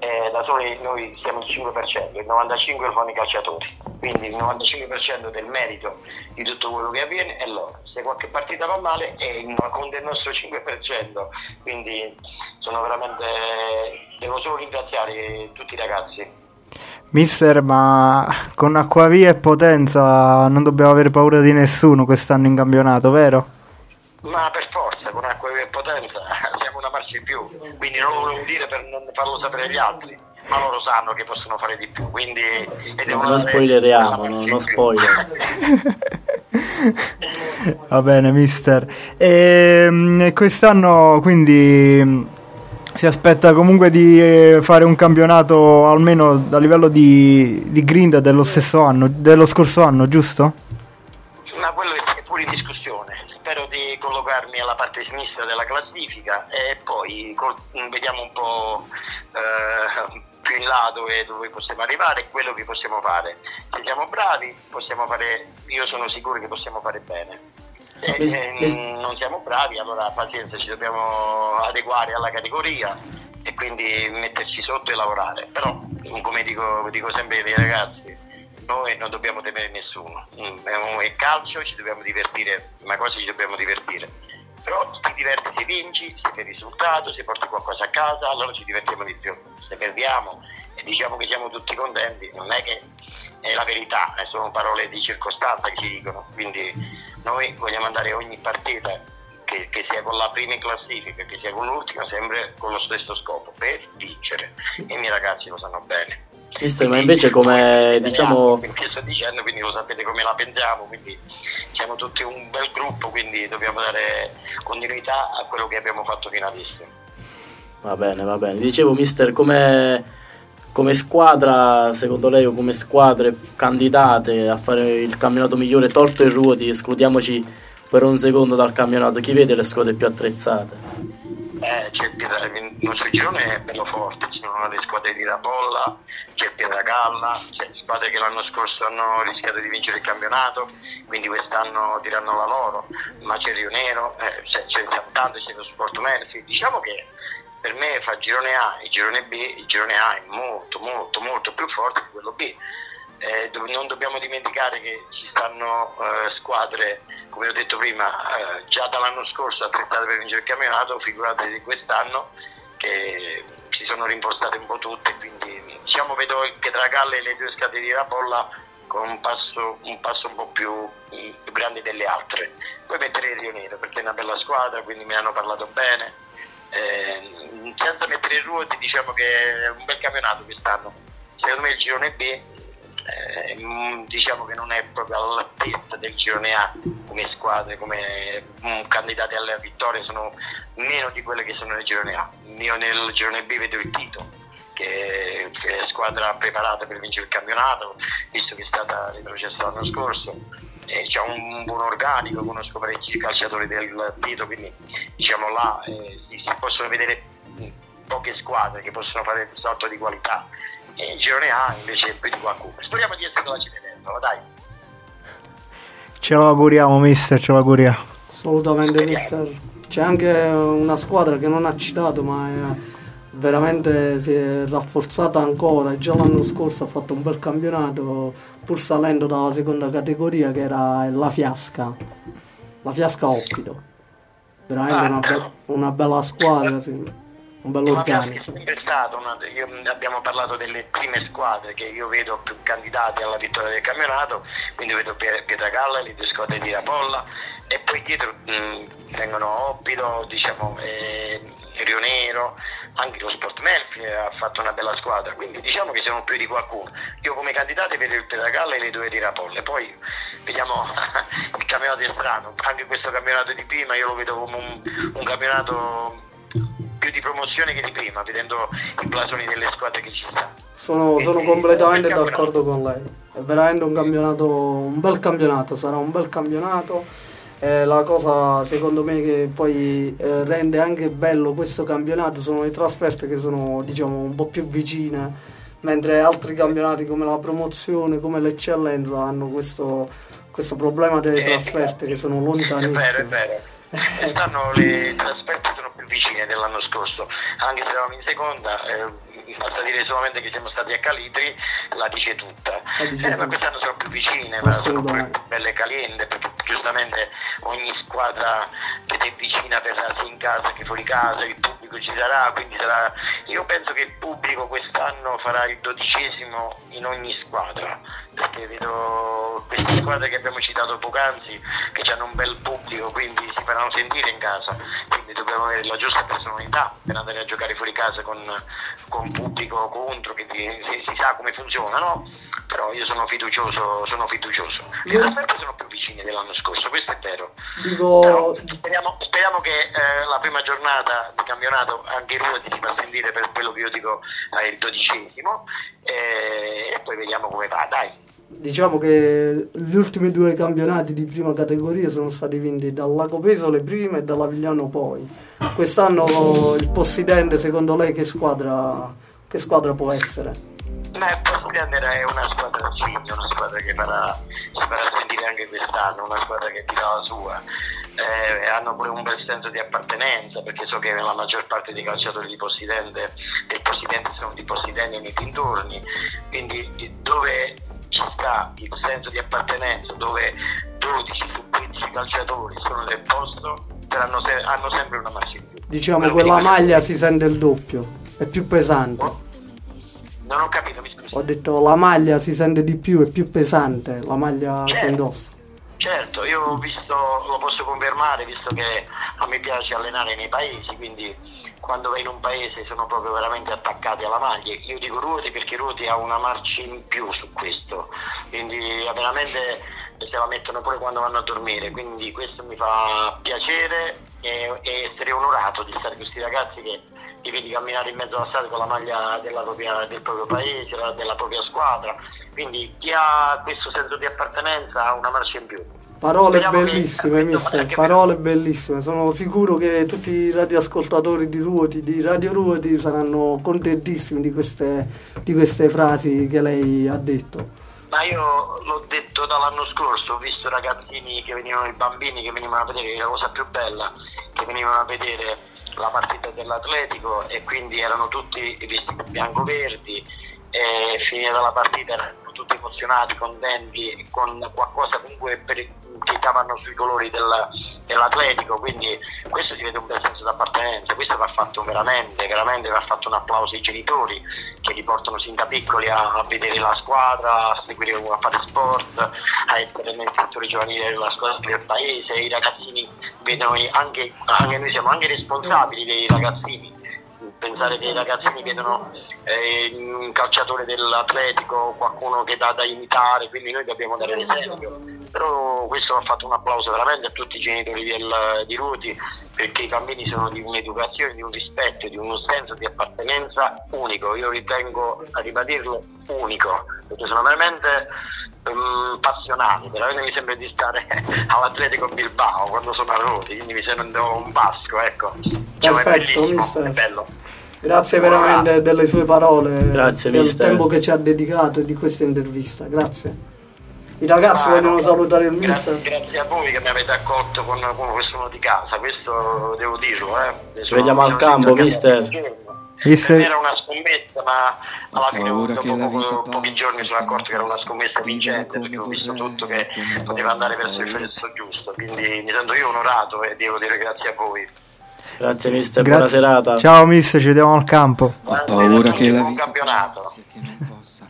Eh, da soli noi siamo il 5%, il 95% lo fanno i calciatori, quindi il 95% del merito di tutto quello che avviene è loro. Se qualche partita va male è il, con del nostro 5%, quindi sono veramente, devo solo ringraziare tutti i ragazzi. Mister, ma con Acquavia e Potenza non dobbiamo avere paura di nessuno quest'anno in campionato, vero? Ma per forza, con acqua e potenza siamo una marcia in più, quindi non lo volevo dire per non farlo sapere agli altri, ma loro sanno che possono fare di più, quindi... devono Non spoileriamo, no, non spoiler. <laughs> Va bene, mister. E quest'anno quindi si aspetta comunque di eh, fare un campionato almeno a livello di, di grinda dello stesso anno, dello scorso anno, giusto? Ma quello è pure in discussione, spero di collocarmi alla parte sinistra della classifica e poi vediamo un po' eh, più in là dove, dove possiamo arrivare e quello che possiamo fare. Se siamo bravi possiamo fare, io sono sicuro che possiamo fare bene. Se Mis- eh, mis- non siamo bravi allora pazienza, ci dobbiamo adeguare alla categoria e quindi metterci sotto e lavorare. Però come dico, dico sempre ai ragazzi, noi non dobbiamo temere nessuno. Mm, è calcio, ci dobbiamo divertire, ma cosa ci dobbiamo divertire? Però ti diverti se vinci, se fai risultato, se porti qualcosa a casa, allora ci divertiamo di più. Se perdiamo e diciamo che siamo tutti contenti, non è che è la verità, sono parole di circostanza che ci dicono. Quindi Noi vogliamo andare ogni partita, che, che sia con la prima in classifica, che sia con l'ultima, sempre con lo stesso scopo, per vincere. E i miei ragazzi lo sanno bene. Mister, ma invece come diciamo... Che sto dicendo, quindi lo sapete come la pensiamo, quindi siamo tutti un bel gruppo, quindi dobbiamo dare continuità a quello che abbiamo fatto fino adesso. Va bene, va bene. Dicevo, mister, come, come squadra, secondo lei, o come squadre candidate a fare il campionato migliore, tolto i ruoti, escludiamoci per un secondo dal campionato, chi vede le squadre più attrezzate? Eh, c'è Pietra- il nostro girone è bello forte, ci sono le squadre di Rapolla, c'è il Pietragalla, c'è squadre che l'anno scorso hanno rischiato di vincere il campionato, quindi quest'anno diranno la loro, ma c'è Rio Nero, eh, c'è, c'è il Santanto, c'è lo Sport Melfi, diciamo che per me fa il girone A e girone B, il girone A è molto molto molto più forte di quello B. Eh, non dobbiamo dimenticare che ci stanno eh, squadre, come ho detto prima, eh, già dall'anno scorso attrezzate per vincere il campionato, figurate di quest'anno che si sono rimpostate un po' tutte, quindi diciamo vedo il Pietragalle e le due scade di Rapolla con un passo un, passo un po' più, più grande delle altre. Poi mettere il Rio Nero perché è una bella squadra, quindi mi hanno parlato bene. Eh, senza mettere i ruoti diciamo che è un bel campionato quest'anno. Secondo me il girone B eh, mm, diciamo che non è proprio all'altezza del girone A come squadre, come mm, candidati alle vittorie, sono meno di quelle che sono nel girone A. Io nel girone B vedo il Tito, che è squadra preparata per vincere il campionato, visto che è stata retrocessa l'anno scorso. E c'è un buon organico, conosco parecchi calciatori del Tito, quindi diciamo là eh, si si possono vedere mm, poche squadre che possono fare il salto di qualità. E il girone A invece è più di qualcuno. Speriamo di essere la Cenerentola, dai. Ce lo auguriamo, mister, ce lo auguriamo. Assolutamente, mister. C'è anche una squadra che non ha citato, ma è veramente si è rafforzata ancora. Già l'anno scorso ha fatto un bel campionato, pur salendo dalla seconda categoria, che era la Fiasca. La Fiasca Oppido. Veramente una, be- una bella squadra, sì. un bello è organico. sempre stata una, io- abbiamo parlato delle prime squadre che io vedo più candidate alla vittoria del campionato, quindi vedo Pie- Pietragalla, le due squadre di Rapolla e poi dietro mh, vengono Oppido, diciamo, eh, Rio Nero, anche lo Sport Melfi ha fatto una bella squadra, quindi diciamo che siamo più di qualcuno. Io come candidate vedo il Pietragalla e le due di Rapolla, poi vediamo <laughs> il campionato è strano, anche questo campionato di prima io lo vedo come un, un campionato più di promozione che di prima, vedendo i blasoni delle squadre che ci stanno. Sono, sono completamente d'accordo con lei. È veramente un campionato, un bel campionato, sarà un bel campionato. E la cosa secondo me che poi eh, rende anche bello questo campionato sono le trasferte che sono diciamo un po' più vicine, mentre altri campionati come la promozione, come l'eccellenza hanno questo, questo problema delle Eh, trasferte che sono È vero, è lontanissime. vero. Quest'anno le trasferte sono più vicine dell'anno scorso, anche se eravamo in seconda, eh, basta dire solamente che siamo stati a Calitri, la dice tutta. La dice Eh, ma quest'anno sono più vicine, ma sono più belle caliente, perché giustamente ogni squadra che ti è vicina verrà sia in casa che fuori casa, il pubblico ci sarà, quindi sarà. Io penso che il pubblico quest'anno farà il dodicesimo in ogni squadra, perché vedo queste squadre che abbiamo citato poc'anzi che hanno un bel pubblico, quindi si faranno sentire in casa, quindi dobbiamo avere la giusta personalità per andare a giocare fuori casa con, con pubblico contro, che ti- si, si sa come funziona, no? Però io sono fiducioso, sono fiducioso. Le trasferte sono più vicine dell'anno scorso, questo è vero. Dico, Speriamo, speriamo che eh, la prima giornata di campionato anche Ruoti si fa sentire per quello che io dico è il dodicesimo eh, e poi vediamo come va, dai. Diciamo che gli ultimi due campionati di prima categoria sono stati vinti dal Lago Pesole prima e dalla Vigliano poi. Quest'anno il Possidente, secondo lei, che squadra, che squadra può essere? Ma il Possidente è una squadra sì, una squadra che farà, si farà sentire anche quest'anno, una squadra che dirà la sua. Eh, hanno pure un bel senso di appartenenza perché so che la maggior parte dei calciatori di Possidente, del Possidente sono di Possidente nei dintorni, quindi dove ci sta il senso di appartenenza, dove 12 su 15 calciatori sono del posto, se- hanno sempre una in più. Diciamo Quello quella che dico- maglia si sente il doppio, è più pesante. Non ho capito, mi scusi. Ho detto la maglia si sente di più, è più pesante la maglia che Certo. indossa. Certo, io ho visto, lo posso confermare, visto che a me piace allenare nei paesi, quindi quando vai in un paese sono proprio veramente attaccati alla maglia. Io dico Ruoti perché Ruoti ha una marcia in più su questo, quindi eh, veramente se la mettono pure quando vanno a dormire, quindi questo mi fa piacere e, e essere onorato di stare con questi ragazzi che li vedi camminare in mezzo alla strada con la maglia propria- del proprio paese, la- della propria squadra, quindi chi ha questo senso di appartenenza ha una marcia in più. Parole Speriamo che- bellissime, mister, parole bellissime. Sono sicuro che tutti i radioascoltatori di Ruoti, di Radio Ruoti, saranno contentissimi di queste, di queste frasi che lei ha detto. Ma io l'ho detto dall'anno scorso, ho visto ragazzini che venivano, i bambini che venivano a vedere, che la cosa più bella, che venivano a vedere la partita dell'Atletico e quindi erano tutti vestiti bianco-verdi e finita la partita tutti emozionati, contenti, con qualcosa comunque per- che stavano sui colori del- dell'Atletico, quindi questo si vede un bel senso d'appartenenza, questo va fatto veramente, veramente va fatto un applauso ai genitori che li portano sin da piccoli a, a vedere la squadra, a seguire a fare sport, a essere nel settore giovanile della squadra del paese, i ragazzini vedono anche, anche noi siamo anche responsabili dei ragazzini pensare che i ragazzini vedono eh, un calciatore dell'Atletico, qualcuno che dà da imitare, quindi noi dobbiamo dare l'esempio. Però questo ha fatto un applauso veramente a tutti i genitori del- di Ruti, perché i bambini sono di un'educazione, di un rispetto, di un senso di appartenenza unico. Io ritengo, a ribadirlo, unico, perché sono veramente ehm, passionati, veramente mi sembra di stare <laughs> all'Atletico Bilbao quando sono a Ruti, quindi mi sembra un basco, ecco. È Perfetto, mister. è bello. Grazie veramente delle sue parole, Grazie, del mister. tempo che ci ha dedicato e di questa intervista. Grazie. I ragazzi Ah, vogliono no, salutare il mister. Grazie a voi che mi avete accolto con, con questo di casa, questo devo dirlo. Eh. Ci vediamo al campo, mister. Mister- Era una scommessa, ma alla fine dopo poco- pochi giorni mi sono accorto che era una scommessa vincente perché ho visto tutto che poteva andare verso il verso giusto. Quindi mi sento io onorato e devo dire grazie a voi. Grazie mister, Gra- buona serata. Ciao mister, ci vediamo al campo. Ho paura che la Buon campionato.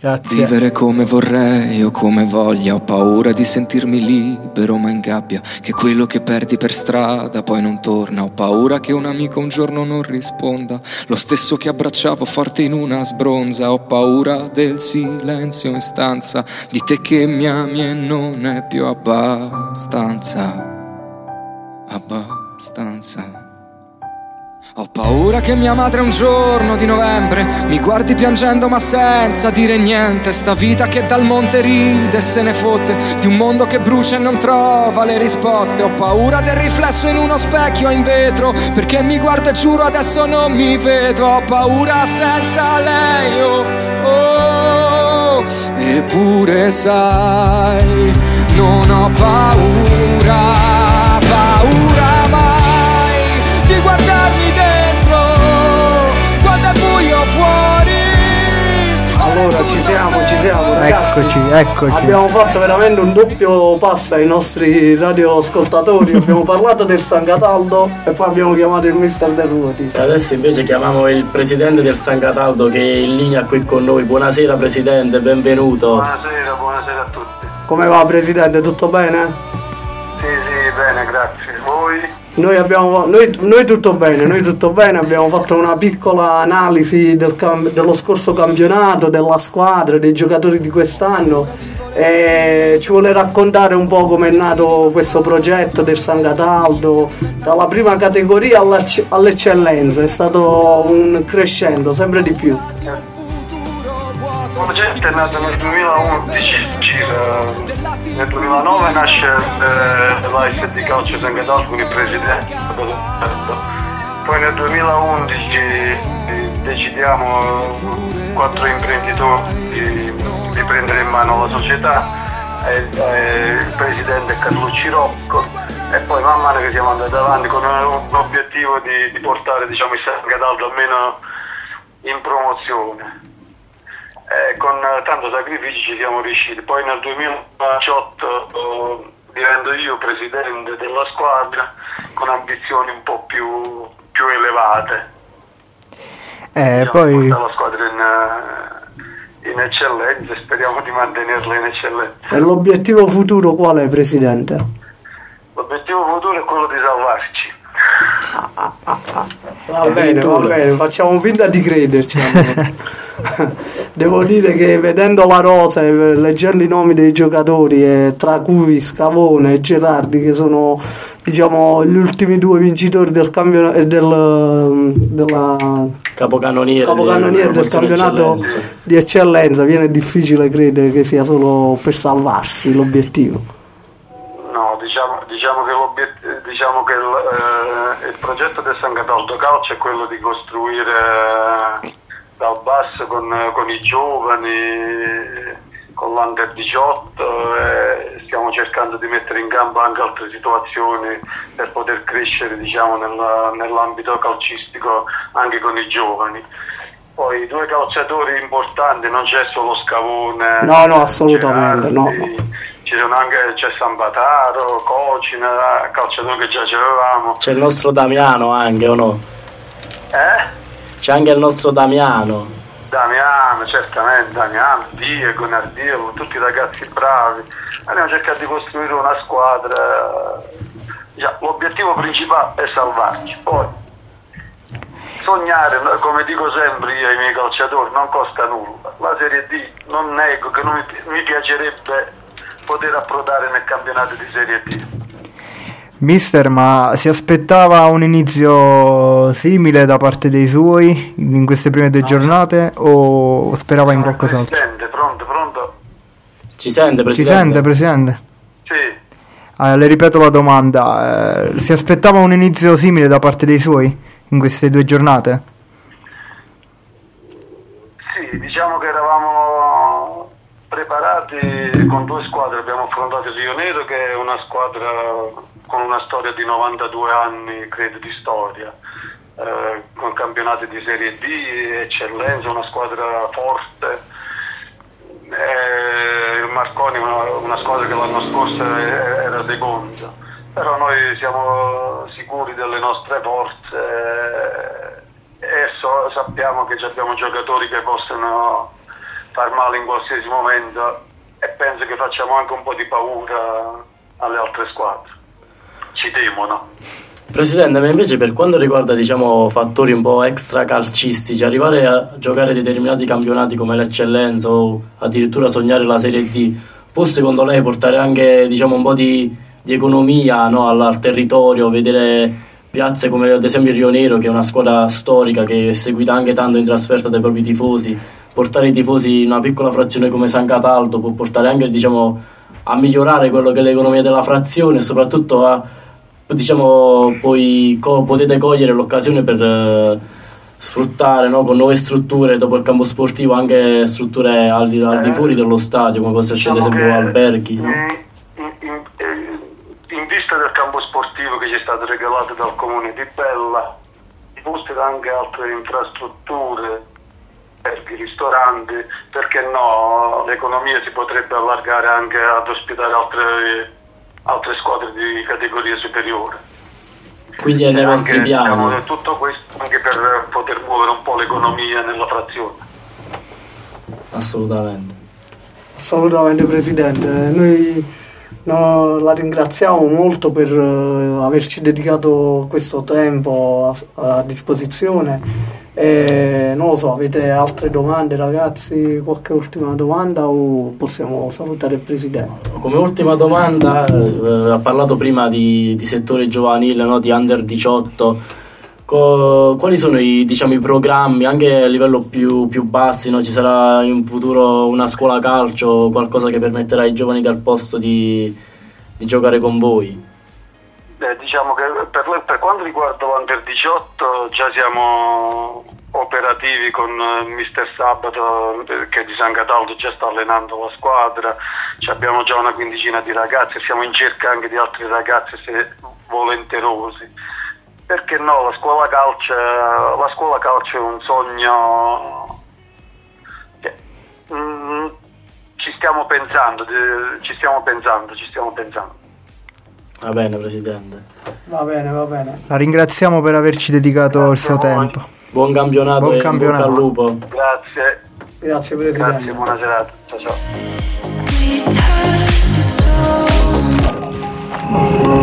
Grazie. Vivere come vorrei o come voglia, ho paura di sentirmi libero ma in gabbia, che quello che perdi per strada poi non torna, ho paura che un amico un giorno non risponda, lo stesso che abbracciavo forte in una sbronza, ho paura del silenzio in stanza, di te che mi ami e non è più abbastanza, abbastanza. Ho paura che mia madre un giorno di novembre mi guardi piangendo ma senza dire niente Sta vita che dal monte ride e se ne fotte Di un mondo che brucia e non trova le risposte Ho paura del riflesso in uno specchio in vetro Perché mi guardo e giuro adesso non mi vedo Ho paura senza lei oh, oh. Eppure sai non ho Paura Allora ci siamo, ci siamo ragazzi. Eccoci, eccoci. Abbiamo fatto veramente un doppio passo ai nostri radioascoltatori. abbiamo parlato del San Cataldo e poi abbiamo chiamato il mister del Ruoti. Adesso invece chiamiamo il presidente del San Cataldo che è in linea qui con noi. Buonasera presidente, benvenuto. Buonasera, buonasera a tutti. Come va presidente? Tutto bene? Sì, sì, bene, grazie. Noi, abbiamo, noi, noi tutto bene, noi tutto bene, abbiamo fatto una piccola analisi del cam- dello scorso campionato, della squadra, dei giocatori di quest'anno. E ci vuole raccontare un po' come è nato questo progetto del San Cataldo, dalla prima categoria all'eccellenza, è stato un crescendo sempre di più. Progetto è nato nel 2011, circa. nel 2009 nasce eh, di calcio San con il presidente. Poi nel 2011 eh, decidiamo quattro imprenditori di, prendere in mano la società, il presidente è Carlucci Rocco e poi man mano che siamo andati avanti con un, un obiettivo di, portare diciamo, il San almeno in promozione eh, con eh, tanto sacrifici ci siamo riusciti. Poi nel 2018 eh, divento io presidente della squadra con ambizioni un po' più, più elevate. Eh, Diciamo, poi la squadra in, eh, in eccellenza e speriamo di mantenerla in eccellenza. E l'obiettivo futuro qual è, Presidente? L'obiettivo futuro è quello di salvarci. Va bene, va bene, facciamo finta di crederci. allora. <laughs> Devo dire che vedendo la rosa e leggendo i nomi dei giocatori, e tra cui Scavone e Gerardi, che sono diciamo gli ultimi due vincitori del campionato del, della Capocannoniere, capocannoniere di- del campionato eccellenza. di eccellenza, viene difficile credere che sia solo per salvarsi l'obiettivo. No, diciamo, diciamo che, l'obiet- diciamo che il, eh, il progetto del San Cataldo Calcio è quello di costruire eh, dal basso con, con i giovani, con l'Under 18 e stiamo cercando di mettere in campo anche altre situazioni per poter crescere diciamo, nella- nell'ambito calcistico anche con i giovani. Poi due calciatori importanti, non c'è solo Scavone. No, no, assolutamente, no. Ci sono anche c'è Sambataro, Cocina, calciatori che già avevamo. C'è il nostro Damiano anche, o no? Eh? C'è anche il nostro Damiano. Damiano, certamente, Damiano, Diego, Nardiello, tutti ragazzi bravi. Abbiamo cercato di costruire una squadra. L'obiettivo principale è salvarci. Poi sognare, come dico sempre io ai miei calciatori, non costa nulla. La Serie D non nego che non mi, mi piacerebbe poter approdare nel campionato di Serie D. Mister, ma si aspettava un inizio simile da parte dei suoi in queste prime due giornate o sperava in qualcos'altro? Presidente, pronto, pronto? Ci sente, Si Presidente? sente, Presidente? Sì. Ah, le ripeto la domanda. eh, si aspettava un inizio simile da parte dei suoi in queste due giornate? Sì, diciamo che eravamo preparati con due squadre, abbiamo affrontato il Rio Nero che è una squadra con una storia di 92 anni, credo, di storia, eh, con campionati di Serie D, eccellenza, una squadra forte. Eh, il Marconi una, una squadra che l'anno scorso era seconda, però noi siamo sicuri delle nostre forze eh, e so- sappiamo che abbiamo giocatori che possono far male in qualsiasi momento e penso che facciamo anche un po' di paura alle altre squadre. Ci temono. Presidente, ma invece per quanto riguarda diciamo, fattori un po' extra calcistici, arrivare a giocare determinati campionati come l'eccellenza o addirittura sognare la Serie D, può secondo lei portare anche diciamo, un po' di, di economia no, al, al territorio, vedere piazze come ad esempio il Rio Nero che è una squadra storica che è seguita anche tanto in trasferta dai propri tifosi, portare i tifosi in una piccola frazione come San Cataldo può portare anche diciamo, a migliorare quello che è l'economia della frazione e soprattutto a diciamo poi co- potete cogliere l'occasione per eh, sfruttare no, con nuove strutture dopo il campo sportivo anche strutture al, di- al di fuori dello stadio come possono essere ad Diciamo esempio che, alberghi no? in, in- in- eh, in vista del campo sportivo che ci è stato regalato dal comune di Bella, posti anche altre infrastrutture, alberghi, ristoranti, perché no, l'economia si potrebbe allargare anche ad ospitare altre, altre squadre di categoria superiore. quindi è nei vostri anche, piani diciamo, tutto questo anche per poter muovere un po' l'economia nella frazione. assolutamente Assolutamente Presidente, noi no, la ringraziamo molto per eh, averci dedicato questo tempo a, a disposizione e non lo so, avete altre domande ragazzi, qualche ultima domanda o possiamo salutare il Presidente? Come ultima domanda, eh, ha parlato prima di, di settore giovanile, no? di under 18. Co- quali sono i, diciamo, i programmi anche a livello più, più bassi? no? Ci sarà in futuro una scuola calcio, qualcosa che permetterà ai giovani del posto di, di giocare con voi? Eh, diciamo che per, per quanto riguarda l'Under 18 già siamo operativi con eh, Mister Sabato eh, che di San Cataldo già sta allenando la squadra, abbiamo già una quindicina di ragazzi, siamo in cerca anche di altri ragazzi se volenterosi. Perché no, la scuola calcio, la scuola calcio è un sogno che, mm, ci stiamo pensando, ci stiamo pensando, ci stiamo pensando. Va bene, Presidente. Va bene, va bene. La ringraziamo per averci dedicato il suo tempo. Buon campionato Buon campionato. al lupo. Grazie. Grazie Presidente. Grazie, buona serata. Ciao ciao.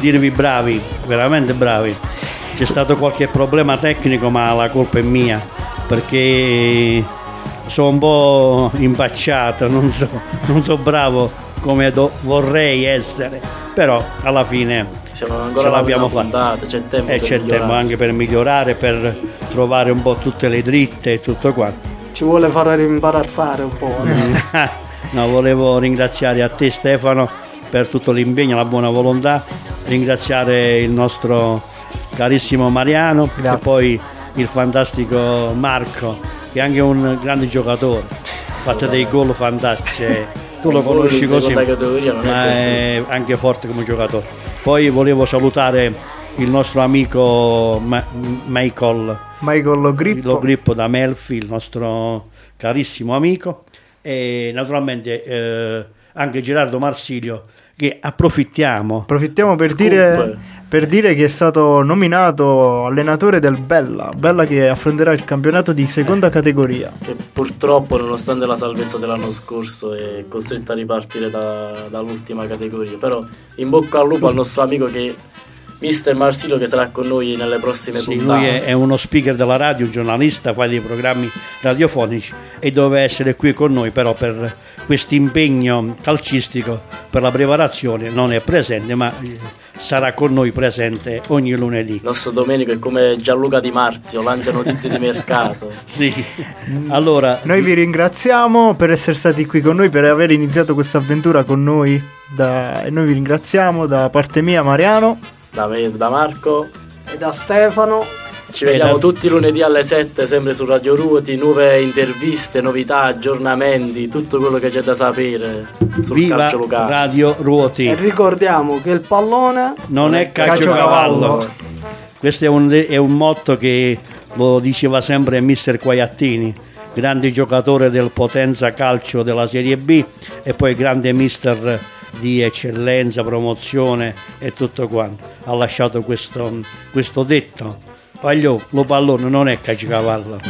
Dirvi bravi, veramente bravi. C'è stato qualche problema tecnico, ma la colpa è mia, perché sono un po' impacciato, non so, non so bravo come do- vorrei essere, però alla fine Siamo ce ancora l'abbiamo una fatta. c'è tempo E per c'è migliorare. tempo anche per migliorare, per trovare un po' tutte le dritte e tutto quanto. Ci vuole fare imbarazzare un po'. eh. <laughs> no, volevo ringraziare a te Stefano per tutto l'impegno, la buona volontà, ringraziare il nostro carissimo Mariano e poi il fantastico Marco che è anche un grande giocatore, ha fatto dei gol fantastici. eh. Tu lo conosci così, categoria è ma è anche forte come giocatore. Poi volevo salutare il nostro amico Ma- Michael Michael Logrippo. Logrippo da Melfi, il nostro carissimo amico, e naturalmente eh, anche Gerardo Marsilio, che approfittiamo. Approfittiamo per dire, per dire che è stato nominato allenatore del Bella, Bella che affronterà il campionato di seconda categoria. Che purtroppo, nonostante la salvezza dell'anno scorso, è costretta a ripartire da- dall'ultima categoria. Però in bocca al lupo al nostro amico che Mister Marsilio che sarà con noi nelle prossime Sì, puntate. lui è, è uno speaker della radio, un giornalista, fa dei programmi radiofonici e doveva essere qui con noi, però per questo impegno calcistico, per la preparazione, non è presente, ma eh, sarà con noi presente ogni lunedì. Il nostro Domenico è come Gianluca Di Marzio, lancia notizie di mercato. <laughs> Sì. Allora, Noi vi ringraziamo per essere stati qui con noi, per aver iniziato questa avventura con noi. Da- noi vi ringraziamo da parte mia, Mariano. Da me, da Marco. E da Stefano. Ci vediamo tutti lunedì alle 7 sempre su Radio Ruoti, nuove interviste, novità, aggiornamenti, tutto quello che c'è da sapere sul viva calcio locale. Radio Ruoti. E ricordiamo che il pallone non è calciocavallo. Questo è un, è un motto che lo diceva sempre mister Quaiattini, grande giocatore del Potenza Calcio della Serie B e poi grande mister di eccellenza, promozione e tutto quanto. Ha lasciato questo, questo detto. Voglio, lo pallone non è calciocavallo.